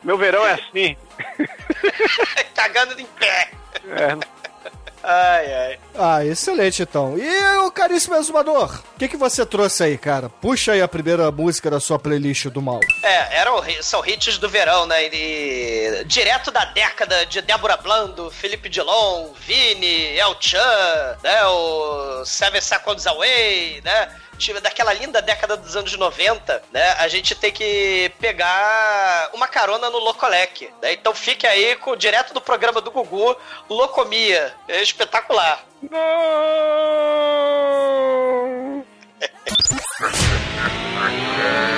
Meu verão é assim. Cagando em pé. É, Ai, ai. Ah, excelente então. E o caríssimo exumador, o que, que você trouxe aí, cara? Puxa aí a primeira música da sua playlist do mal. É, eram, são hits do verão, né? E, direto da década de Débora Blando, Felipe Dilon, Vini, El Chan, né? O Seven Seconds Away, né? Daquela linda década dos anos 90, né? A gente tem que pegar uma carona no Locolec, né? Então fique aí com direto do programa do Gugu, Locomia. É espetacular. Disco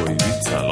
Ibiza, loco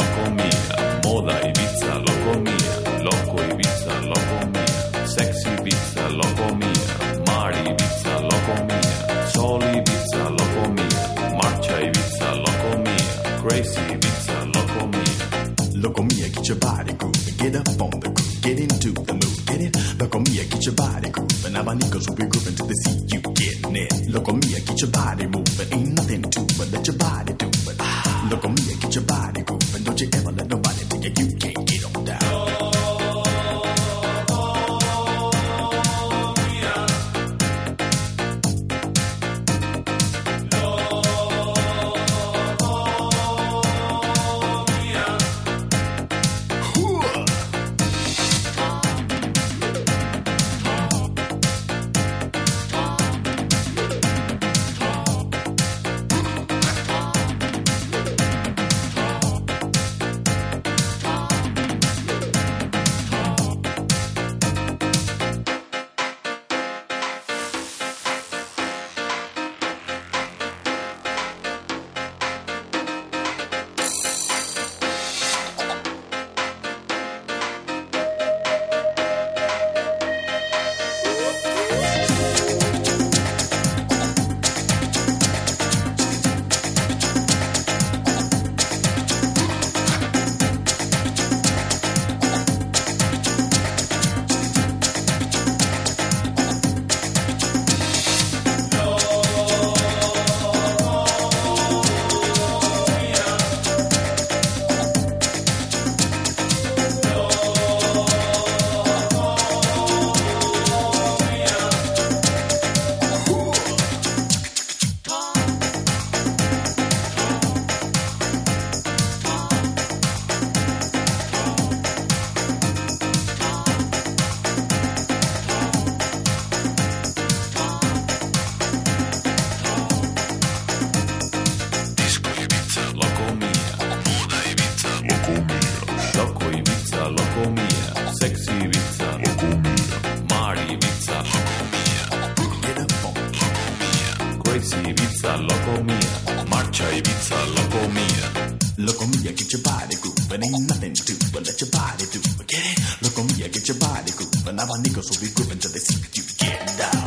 body groove. And now my niggas will be grooving till they see you get down.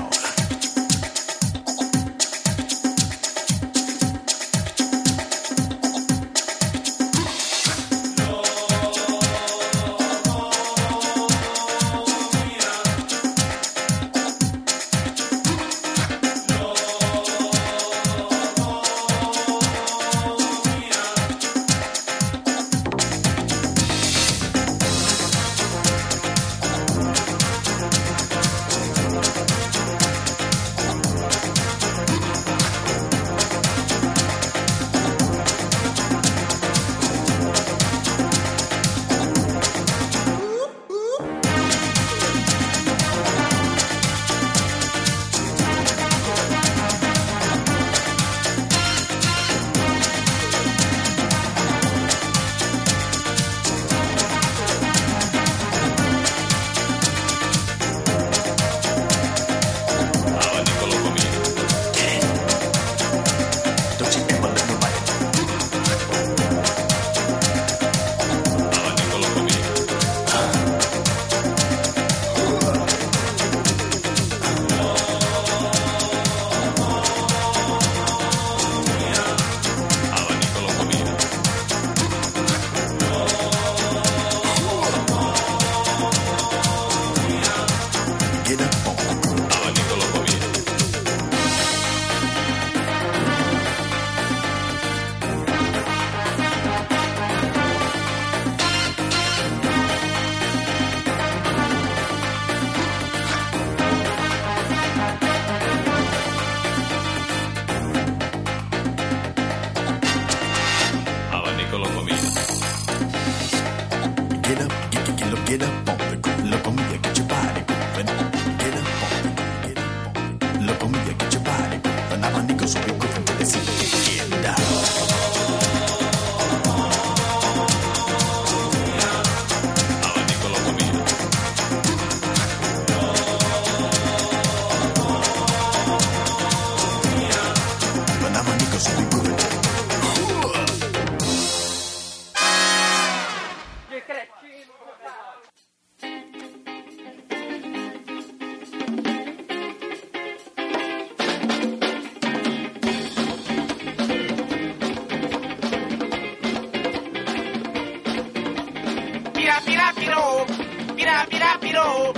Pirou,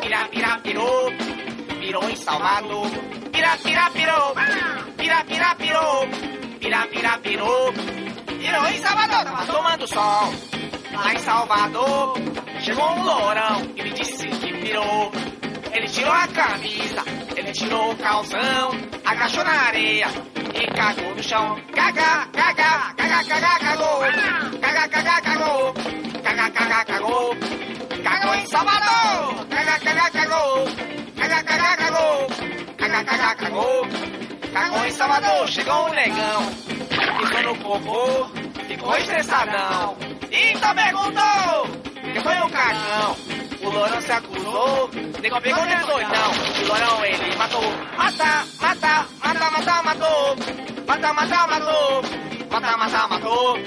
pira, pira, pirou, pirou em Salvador. Pira, pira, pirou, pira, pira, pirou, pira, pira, pirou, pirou em Salvador. Tava tomando sol lá em Salvador. Chegou um lourão e me disse que pirou. Ele tirou a camisa, ele tirou o calção, agachou na areia e cagou no chão. Caga, caga, caga, caga, cagou. Caga, caga, cagou. Caga, caga, cagou. Cagou em Salvador. Caga, caga, cagou. Caga, caga, cagou. Caga, caga, cagou. Cagou em Salvador. Chegou um negão. Ficou no cocô. Ficou estressadão. Então perguntou. Quem foi o cagão? O Lourão se acusou. Negão pegou nele doidão. O Lourão ele matou. Mata, mata, mata, mata, matou. Mata, mata, matou. Mata, mata, matou.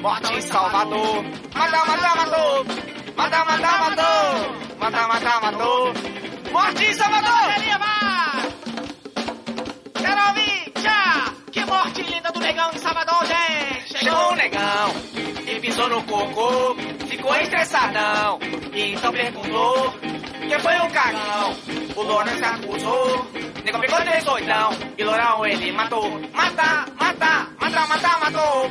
Morte em Salvador. Mata, mata, matou. Mata, mata, matou. Mata, mata, matou. Morte em Salvador. Quero ouvir já. Que morte linda do negão em Salvador, gente. Chegou o negão e pisou no cocô. Ficou estressadão. E então perguntou. Quem foi o cagão? O Lourão se acusou. Negão pegou doidão. E Lourão ele matou. Mata, mata, mata, mata, matou.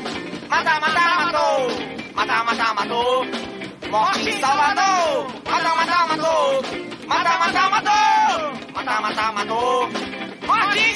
Mata, mata, matou. Mata, mata, matou. Morte em Salvador. Mata, mata, matou. Mata, mata, matou. Mata, mata, matou. Morte em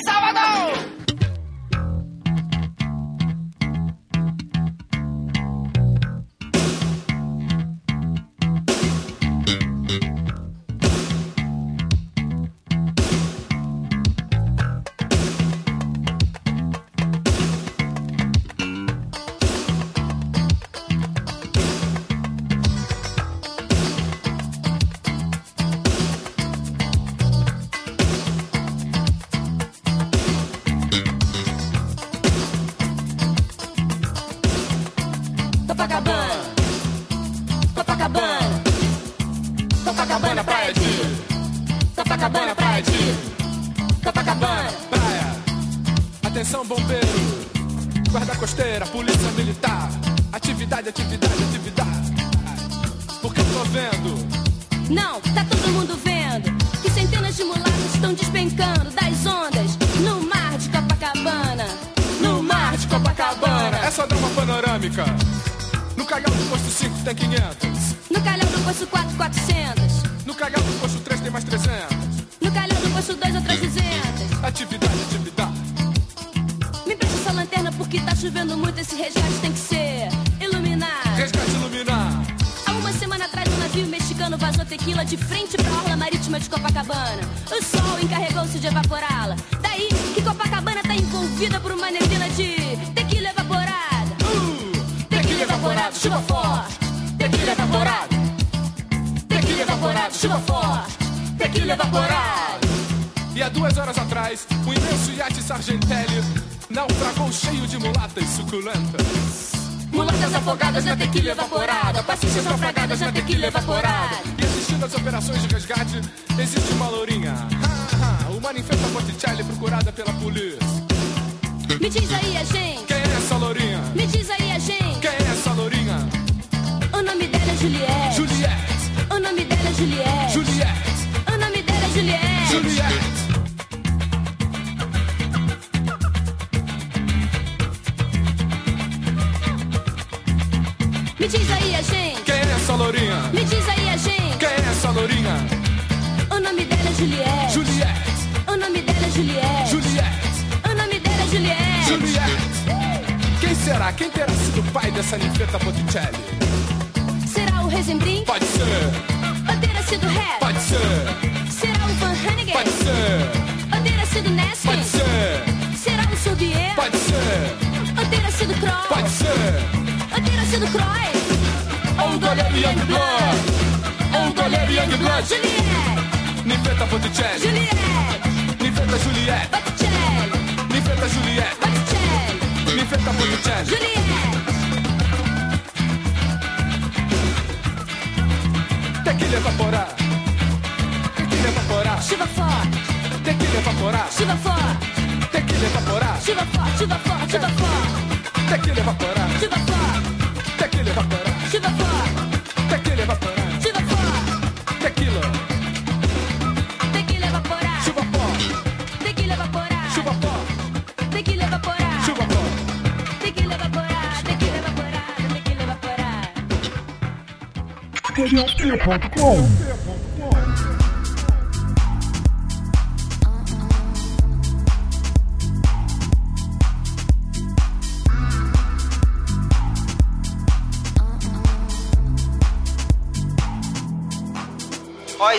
militar. Atividade, atividade, atividade. Porque eu tô vendo. Não, tá todo mundo vendo que centenas de mulatos estão despencando das ondas no mar de Copacabana. No mar de Copacabana. É só dar uma panorâmica. No calhau do posto 5 tem 500. No calhau do posto 4, 400. No calhau do posto 3 tem mais 300. No calhau do posto 2, outras 200. Atividade, atividade. Porque tá chovendo muito. Esse resgate tem que ser iluminado. Resgate iluminar. Há uma semana atrás, um navio mexicano vazou tequila de frente pra orla marítima de Copacabana. O sol encarregou-se de evaporá-la. Daí que Copacabana tá envolvida por uma neblina de tequila evaporada. Tequila evaporado, chuva forte. Tequila evaporado. Tequila evaporado, chuva forte. Tequila evaporado. E há duas horas atrás, o imenso iate Sargentelli naufragou cheio de mulatas suculentas. Mulatas afogadas na tequila evaporada. Passistas naufragadas na tequila evaporada. E assistindo às operações de resgate, existe uma lourinha. Ha, ha, uma ninfeta Botticelli procurada pela polícia. Me diz aí a gente. Quem é essa lourinha? Me diz aí a gente. Quem é essa lourinha? O nome dela é Juliette. Juliette. O nome dela é Juliette. Juliette. O nome dela é Juliette. Juliette. Me diz aí a gente. Quem é essa lourinha? Me diz aí a gente. Quem é essa lourinha? O nome dela é Juliette. Juliette. O nome dela é Juliette. Juliette. O nome dela é Juliette. Juliette. Quem será? Quem terá sido o pai dessa ninfeta Botticelli? Será o Rezembrim? Pode ser. Ou terá sido Red? Pode ser. Será o Van Hannigan? Pode ser. Ou terá sido Neskin? Pode ser. Será o Sorbier? Pode ser. Ou terá sido Kroll? Pode ser. Ou terá sido Croy? Ou Doleb Youngblood. Ou Doleb Youngblood. Juliette. Ninfeta Botticelli. Juliette. Ninfeta Juliette. Botticelli. Ninfeta Juliette. Botticelli. Ninfeta Botticelli. Juliette. Tequila evaporar. Tequila evaporar. Chuva forte. Tequila evaporar. Chuva forte. Tequila evaporar. Chuva forte. Chuva forte. Chuva forte. Tequila evaporar. Chuva forte. Tequila evaporar. Chuva forte. Tequila forte. Tequila. Tequila. Chuva forte. Tequila evaporar. Chuva forte. Tequila evaporar. Chuva forte. Tequila evaporar. Tequila evaporar. Tequila evaporar.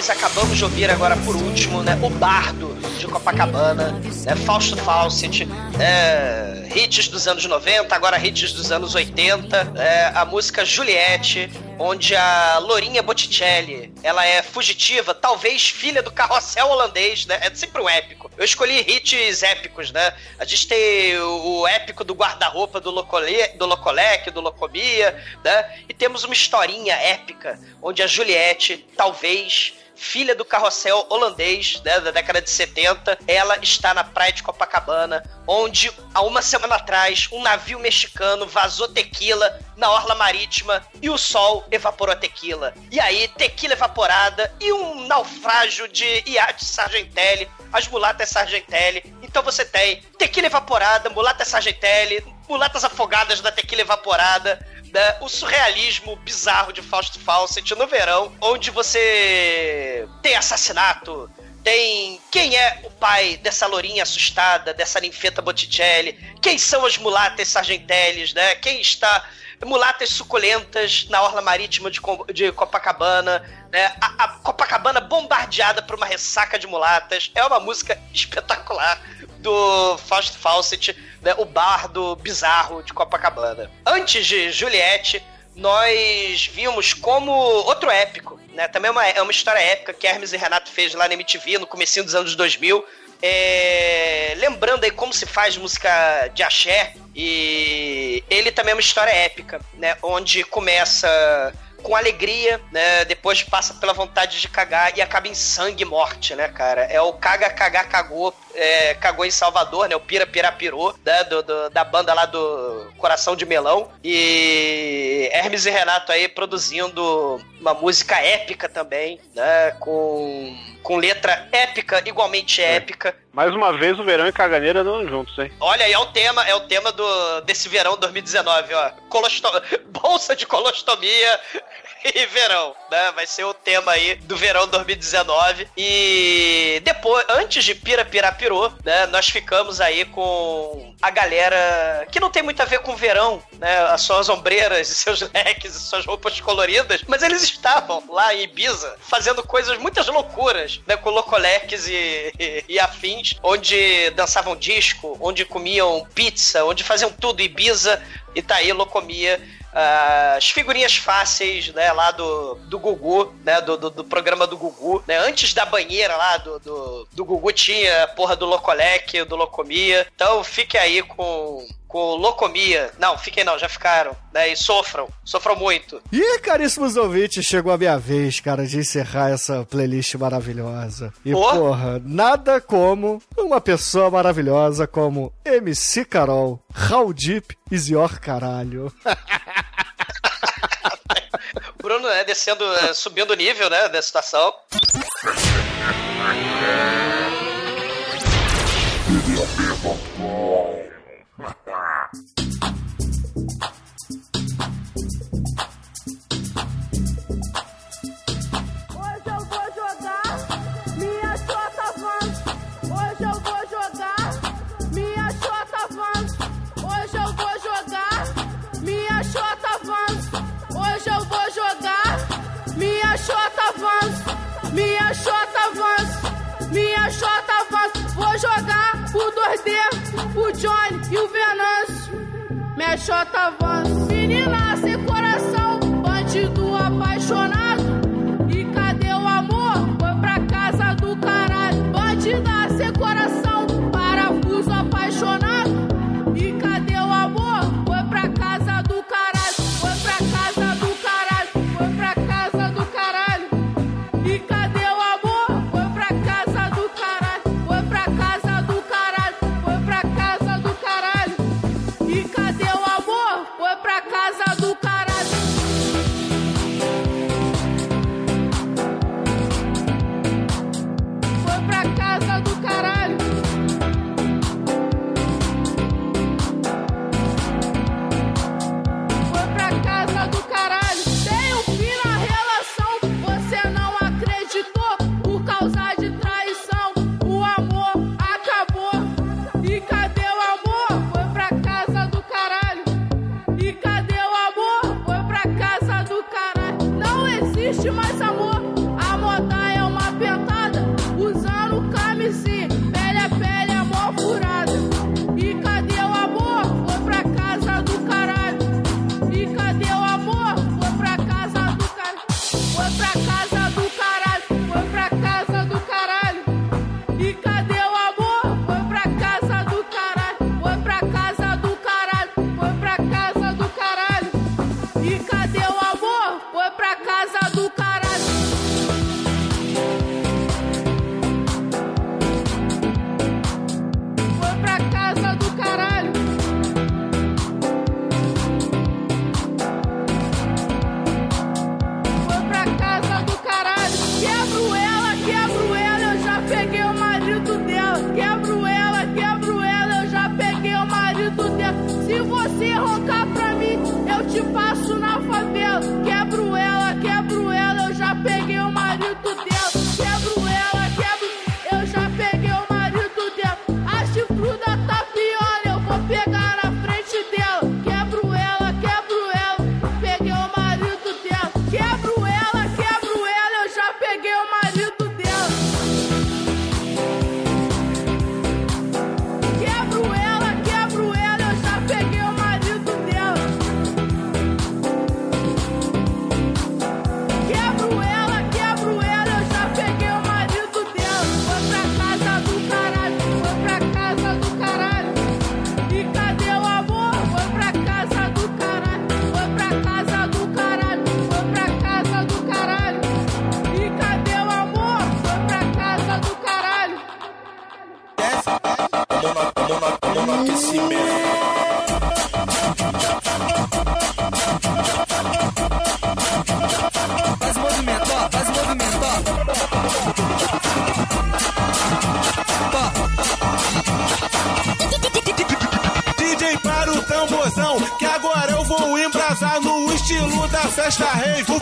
Nós acabamos de ouvir agora por último, né, o Bardo de Copacabana, né, Fausto Fawcett, né, hits dos anos 90, agora hits dos anos 80, né, a música Juliette, onde a Lourinha Botticelli, ela é fugitiva, talvez filha do carrossel holandês, né, é sempre um épico. Eu escolhi hits épicos, né, a gente tem o, o épico do guarda-roupa do, Locole, do Locolec, do Locomia, né, e temos uma historinha épica, onde a Juliette, talvez filha do carrossel holandês, né, da década de 70. Ela está na praia de Copacabana, onde há uma semana atrás um navio mexicano vazou tequila na orla marítima e o sol evaporou a tequila. E aí, tequila evaporada e um naufrágio de iate Sargentelli, as mulatas Sargentelli. Então você tem tequila evaporada, mulata Sargentelli, mulatas afogadas da tequila evaporada, né, o surrealismo bizarro de Fausto Fawcett no verão, onde você tem assassinato, tem quem é o pai dessa lourinha assustada, dessa ninfeta Botticelli, quem são as mulatas sargentellis, né? Quem está mulatas suculentas na orla marítima de, de Copacabana, né? A Copacabana bombardeada por uma ressaca de mulatas. É uma música espetacular do Fausto Fawcett, né? o bardo bizarro de Copacabana. Antes de Juliette, nós vimos como outro épico, né? Também é uma, é uma história épica que Hermes e Renato fez lá na MTV no comecinho dos anos 2000. É, lembrando aí como se faz música de axé e ele também é uma história épica, né? Onde começa com alegria, né? Depois passa pela vontade de cagar e acaba em sangue e morte, né, cara? É o caga, cagar, cagou, é, cagou em Salvador, né? O Pira, Pira, Pirou, né? Do, do- da banda lá do Coração de Melão. E Hermes e Renato aí produzindo uma música épica também, né? Com, com letra épica, igualmente épica. Mais uma vez o verão e caganeira andam juntos, hein? Olha aí, é o tema, é o tema do, desse verão 2019, ó. Colosto... Bolsa de colostomia e verão, né? Vai ser o tema aí do verão 2019. E depois, antes de Pira Pira Pirô, né? Nós ficamos aí com a galera que não tem muito a ver com o verão, né? As suas ombreiras e seus leques e suas roupas coloridas, mas eles estavam lá em Ibiza fazendo coisas, muitas loucuras, né? Com locoleques e, e, e afins, onde dançavam disco, onde comiam pizza, onde faziam tudo, Ibiza, Itaí, Locomia. ah, as figurinhas fáceis, né, lá do, do Gugu, né, do, do, do programa do Gugu, né, antes da banheira lá do, do, do Gugu tinha a porra do Locolec, do Locomia, então fique aí com, com Locomia, não, fiquem não, já ficaram, né, e sofram, sofram muito. E, caríssimos ouvintes, chegou a minha vez, cara, de encerrar essa playlist maravilhosa. E, Pô. porra, nada como uma pessoa maravilhosa como MC Carol, How Deep is your caralho. Bruno, né, descendo, eh, subindo o nível, né, da situação. Peixota, tá faço, vou jogar o 2D, pro Johnny e o Venâncio. Minha Xota avança. Menina sem coração, bandido apaixonado.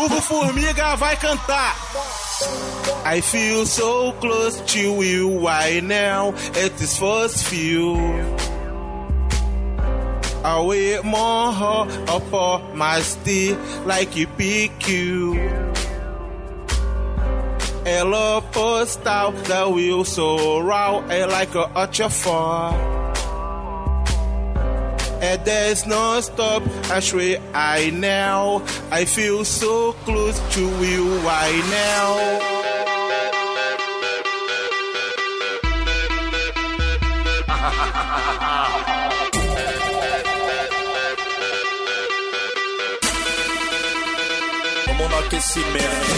Formiga vai cantar. I feel so close to you right now at this first feel. I wear more upon my stick like you pick you. Ela postal that will raw. It's like a archer fire and there's no stop. That's where I now. I feel so close to you right now. Esse merda.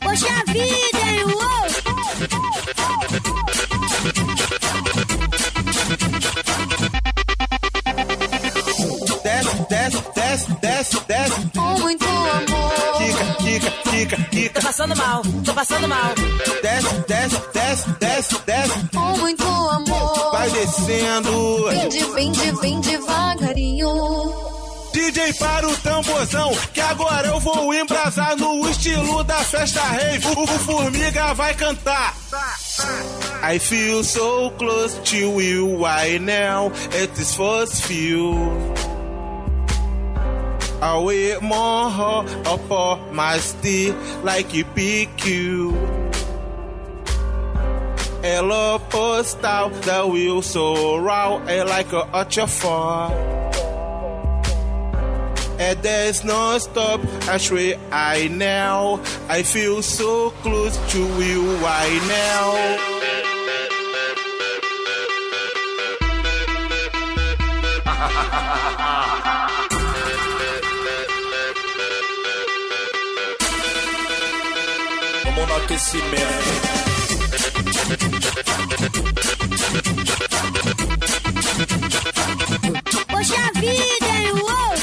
Poxa vida, hein, quica, quica. Tô passando mal, tô passando mal. Desce, desce, desce, desce, desce. Com muito amor. Vai descendo. Vem, de, vem, de, vem devagarinho. DJ para o tamborzão, que agora eu vou embrasar no estilo da festa rave. O, o Formiga vai cantar. I feel so close to you right now, it is first. I wait more up on my stick like you PQ. A love post out the wheel so round and eh, like a archer far. And eh, there's no stop, actually I now I feel so close to you right now. ha ha ha ha ha Vamos no aquecimento. Poxa vida, hein? Uou!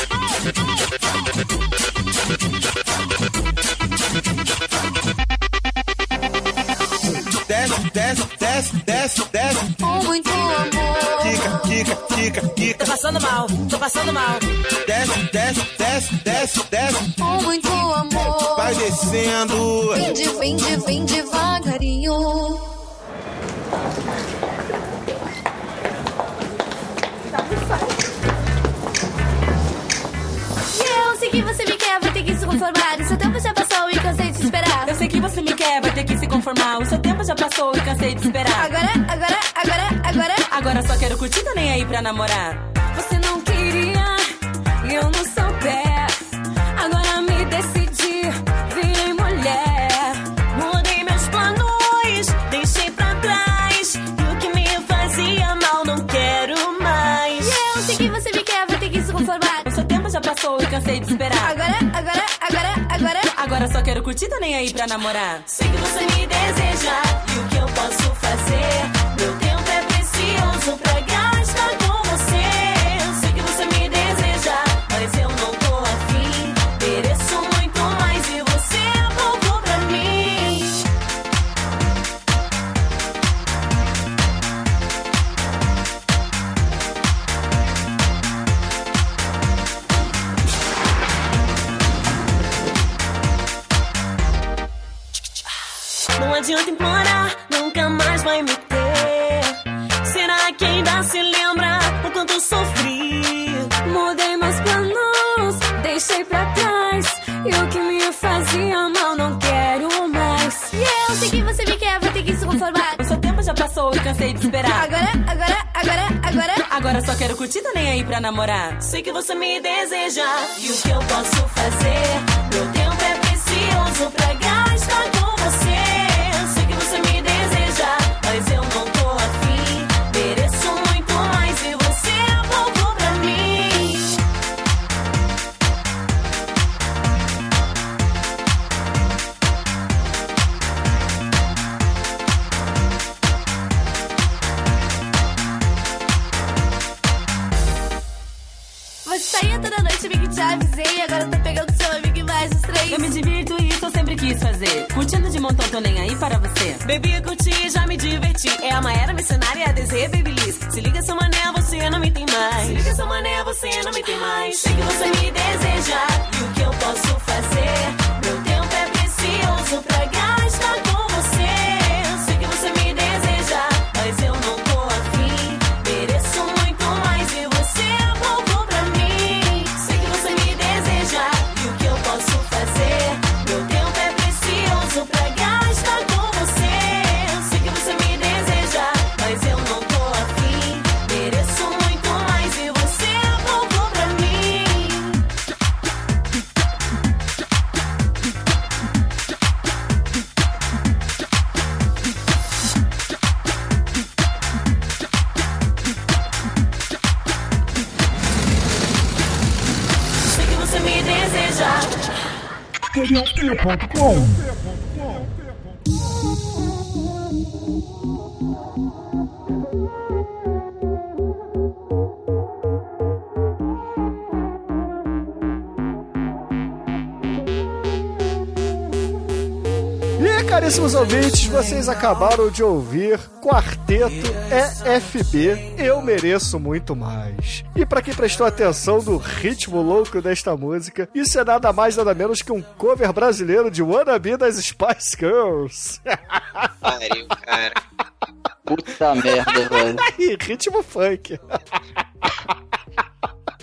Desce, desce, desce, desce, desce. Com muito amor. Quica, quica, quica, quica. Tô passando mal, tô passando mal. Desce, desce, desce, desce, desce. Com muito amor. Descendo. Vem, de, vem, de, vem devagarinho. E eu sei que você me quer, vai ter que se conformar. E seu tempo já passou e cansei de esperar. Eu sei que você me quer, vai ter que se conformar. O seu tempo já passou e cansei de esperar. Agora, agora, agora, agora. Agora só quero curtir, tô nem aí pra namorar. Você não queria e eu não souber. Agora me decidi, passou e cansei de esperar. Agora, agora, agora, agora. Agora só quero curtir, tô nem aí pra namorar. Sei que você me deseja e o que eu posso fazer? Meu tempo é precioso pra gastar adianta implorar, nunca mais vai me ter. Será que ainda se lembra o quanto sofri? Mudei meus planos, deixei pra trás. E o que me fazia mal, não quero mais. E eu sei que você me quer, vai ter que se conformar. O seu tempo já passou e cansei de esperar. Agora, agora, agora, agora. Agora só quero curtir, tô nem aí pra namorar. Sei que você me deseja e o que eu posso fazer? Meu tempo é precioso pra gastar com você. Você saía toda noite, que te avisei. Agora tá pegando seu amigo mais os três. Eu me eu sempre quis fazer. Curtindo de montão, tô nem aí para você. Bebi, curti, já me diverti. É a Maera mercenária, a Desirê Babyliss. Se liga, seu mané, você não me tem mais. Se liga, seu mané, você não me tem mais. Sei que você me deseja e o que eu posso fazer? Meu tempo é precioso pra gastar caríssimos ouvintes, vocês acabaram de ouvir Quarteto EFB Eu Mereço Muito Mais. E para quem prestou atenção no ritmo louco desta música, isso é nada mais nada menos que um cover brasileiro de Wannabe das Spice Girls. Pariu, cara. Puta merda, velho. ritmo funk.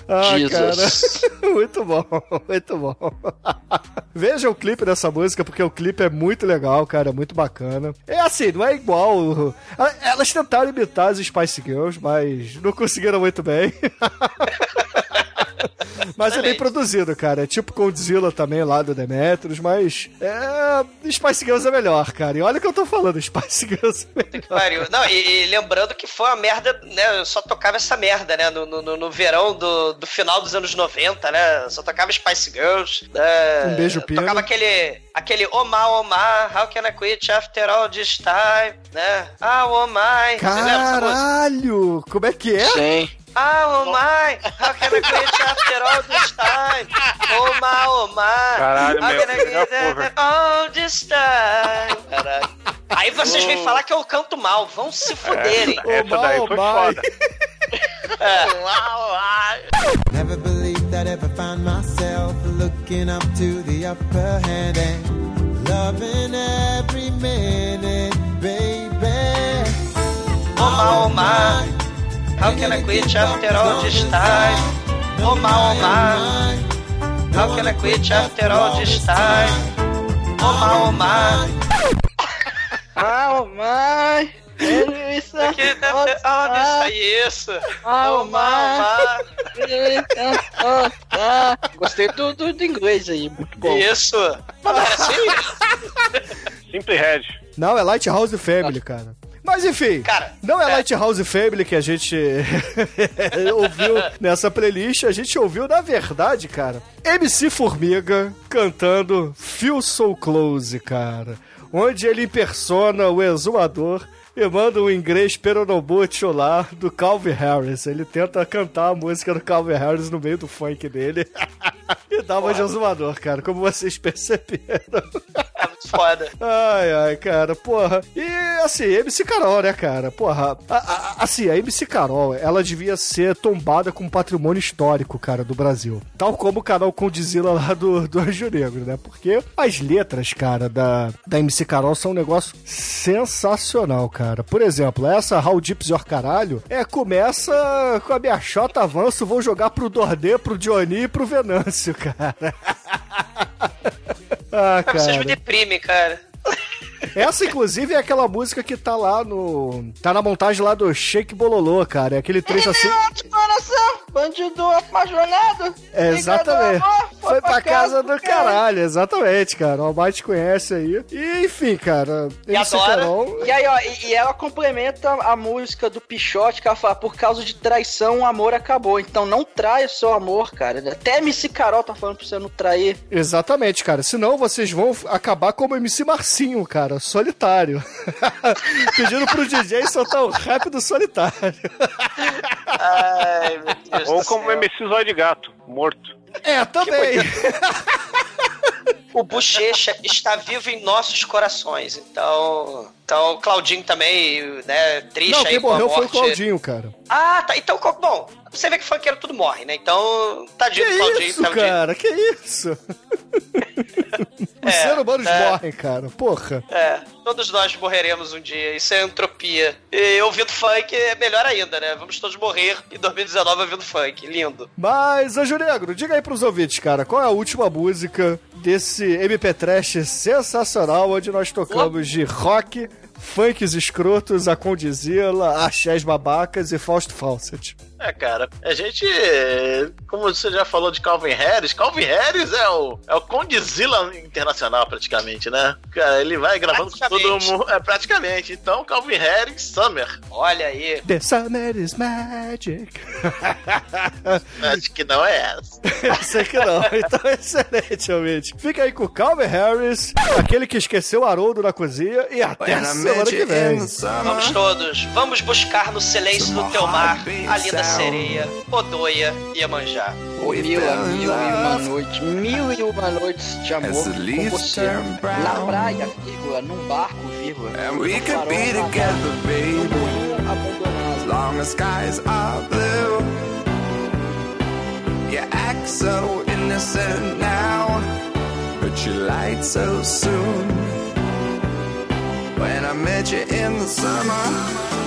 Ah, Jesus. cara. Muito bom, muito bom. Veja o clipe dessa música, porque o clipe é muito legal, cara, é muito bacana. É assim, não é igual. Elas tentaram imitar as Spice Girls, mas não conseguiram muito bem. Mas é bem produzido, cara. É tipo Godzilla também lá do Demetrius, mas é... Spice Girls é melhor, cara. E olha o que eu tô falando, Spice Girls é melhor. Pariu. Não, e, e lembrando que foi uma merda, né? Eu só tocava essa merda, né? No, no, no verão do, do final dos anos 90, né? Eu só tocava Spice Girls. Né? Um beijo, Pino. Tocava aquele, aquele Omar, Omar, how can I quit after all this time, né? Ah, oh my. Caralho! Como é que é? Sim. Ah, oh my, how can I quit after all this time? Oh my, oh my, Caralho, how can I quit after all this time? Caralho. Aí vocês vêm falar que eu canto mal, vão se fuderem. Essa, essa daí foi foda. Never believed I'd ever find myself looking up to the upper hand and loving every minute, baby. Oh my, oh my, how can I quit after all this time? Oh my, oh my, how can I quit after all this time? Oh my, oh my. Ah, mãe. Isso. Que deve ter... Ah, isso, isso. Ah, Oh my, Ah, ah, Gostei do, do, do inglês aí, muito oh bom. my. Isso. Mas não era assim? Simply Red. Não, é Lighthouse Family, cara. Mas enfim, Cara, não é, é. Lighthouse Family que a gente ouviu nessa playlist, a gente ouviu, na verdade, cara, MC Formiga cantando Feel So Close, cara. Onde ele impersona o exumador e manda um inglês peronomútil lá do Calvin Harris. Ele tenta cantar a música do Calvin Harris no meio do funk dele. e dá uma de exumador, cara, como vocês perceberam. É muito foda. Ai, ai, cara, porra. E assim, MC Carol, né, cara? Porra, a- a- assim, a MC Carol, ela devia ser tombada com patrimônio histórico, cara, do Brasil. Tal como o canal Condizila lá do, do Anjo Negro, né? Porque as letras, cara, da, da MC Carol são um negócio sensacional, cara. Por exemplo, essa How Deep's Your Caralho é, começa com a minha chota avanço, vou jogar pro Dordê, pro Johnny e pro Venâncio, cara. Ah, cara. Vocês me deprimem, cara. Essa, inclusive, é aquela música que tá lá no. Tá na montagem lá do Shake Bololô, cara. É aquele trecho assim. Coração, bandido apaixonado. É, exatamente. Foi pra casa do caralho, exatamente, cara. O Almighty conhece aí. E, enfim, cara. E adora. Carol. E aí, ó, e, e ela complementa a música do Pichote, que ela fala, por causa de traição, o amor acabou. Então não traia seu amor, cara. Até MC Carol tá falando pra você não trair. Exatamente, cara. Senão vocês vão acabar como MC Marcinho, cara. Solitário. Pedindo pro DJ soltar o rap do solitário. Ai, meu Deus Ou do como céu. MC Zóio de Gato, morto. É, também. O Bochecha está vivo em nossos corações. Então, então o Claudinho também, né, triste Não, aí quem morreu foi o. Claudinho, cara. Ah, tá. Então, bom, você vê que funkeiro tudo morre, né? Então, tadinho Que do Claudinho. isso, tadinho. cara? Que isso? Os É, seres humanos é. morrem, cara. Porra. É, todos nós morreremos um dia. Isso é entropia. E ouvindo funk é melhor ainda, né? Vamos todos morrer em 2019 ouvindo funk. Lindo. Mas, Anjo Negro, diga aí pros ouvintes, cara, qual é a última música desse MP Trash sensacional onde nós tocamos de rock, funks escrotos, a Condizila, axés babacas e Fausto Fawcett. É, cara, a gente, como você já falou de Calvin Harris, Calvin Harris é o, é o Condizila internacional praticamente, né? Cara, ele vai gravando com todo mundo, é, praticamente. Então, Calvin Harris, Summer. Olha aí. The Summer is Magic. Acho que não é essa. Eu sei que não, então excelente, ouvinte. Fica aí com o Calvin Harris, aquele que esqueceu o Haroldo na cozinha, e até a semana que vem. Vamos todos, vamos buscar no silêncio do teu mar a linda sereia, Odoia e Iemanjá. Mil, mil e uma noite, mil e uma noites de amor com você. Na praia, vírgula, num barco, vírgula. And we could be together, baby. As long as skies are blue. You act so innocent now, but you lied so soon. When I met you in the summer.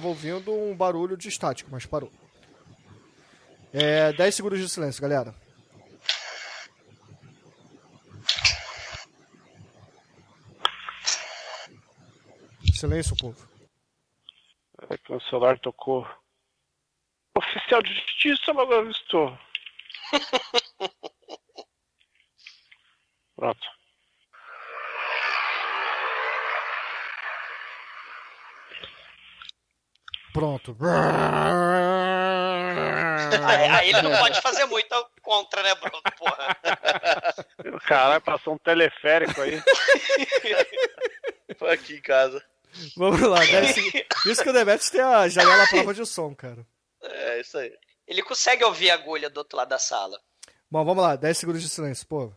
Tava ouvindo um barulho de estático, mas parou. É, 10 segundos de silêncio, galera. Silêncio, povo. É que o celular tocou. Oficial de justiça, logo avistou. Pronto. Pronto. Aí, aí ele não pode fazer muito contra, né, Bruno? Porra. Caralho, passou um teleférico aí. Foi aqui em casa. Vamos lá, 10 segundos. Isso que o Demetrius tem a janela prova de som, cara. É, isso aí. Ele consegue ouvir a agulha do outro lado da sala. Bom, vamos lá, 10 segundos de silêncio, povo.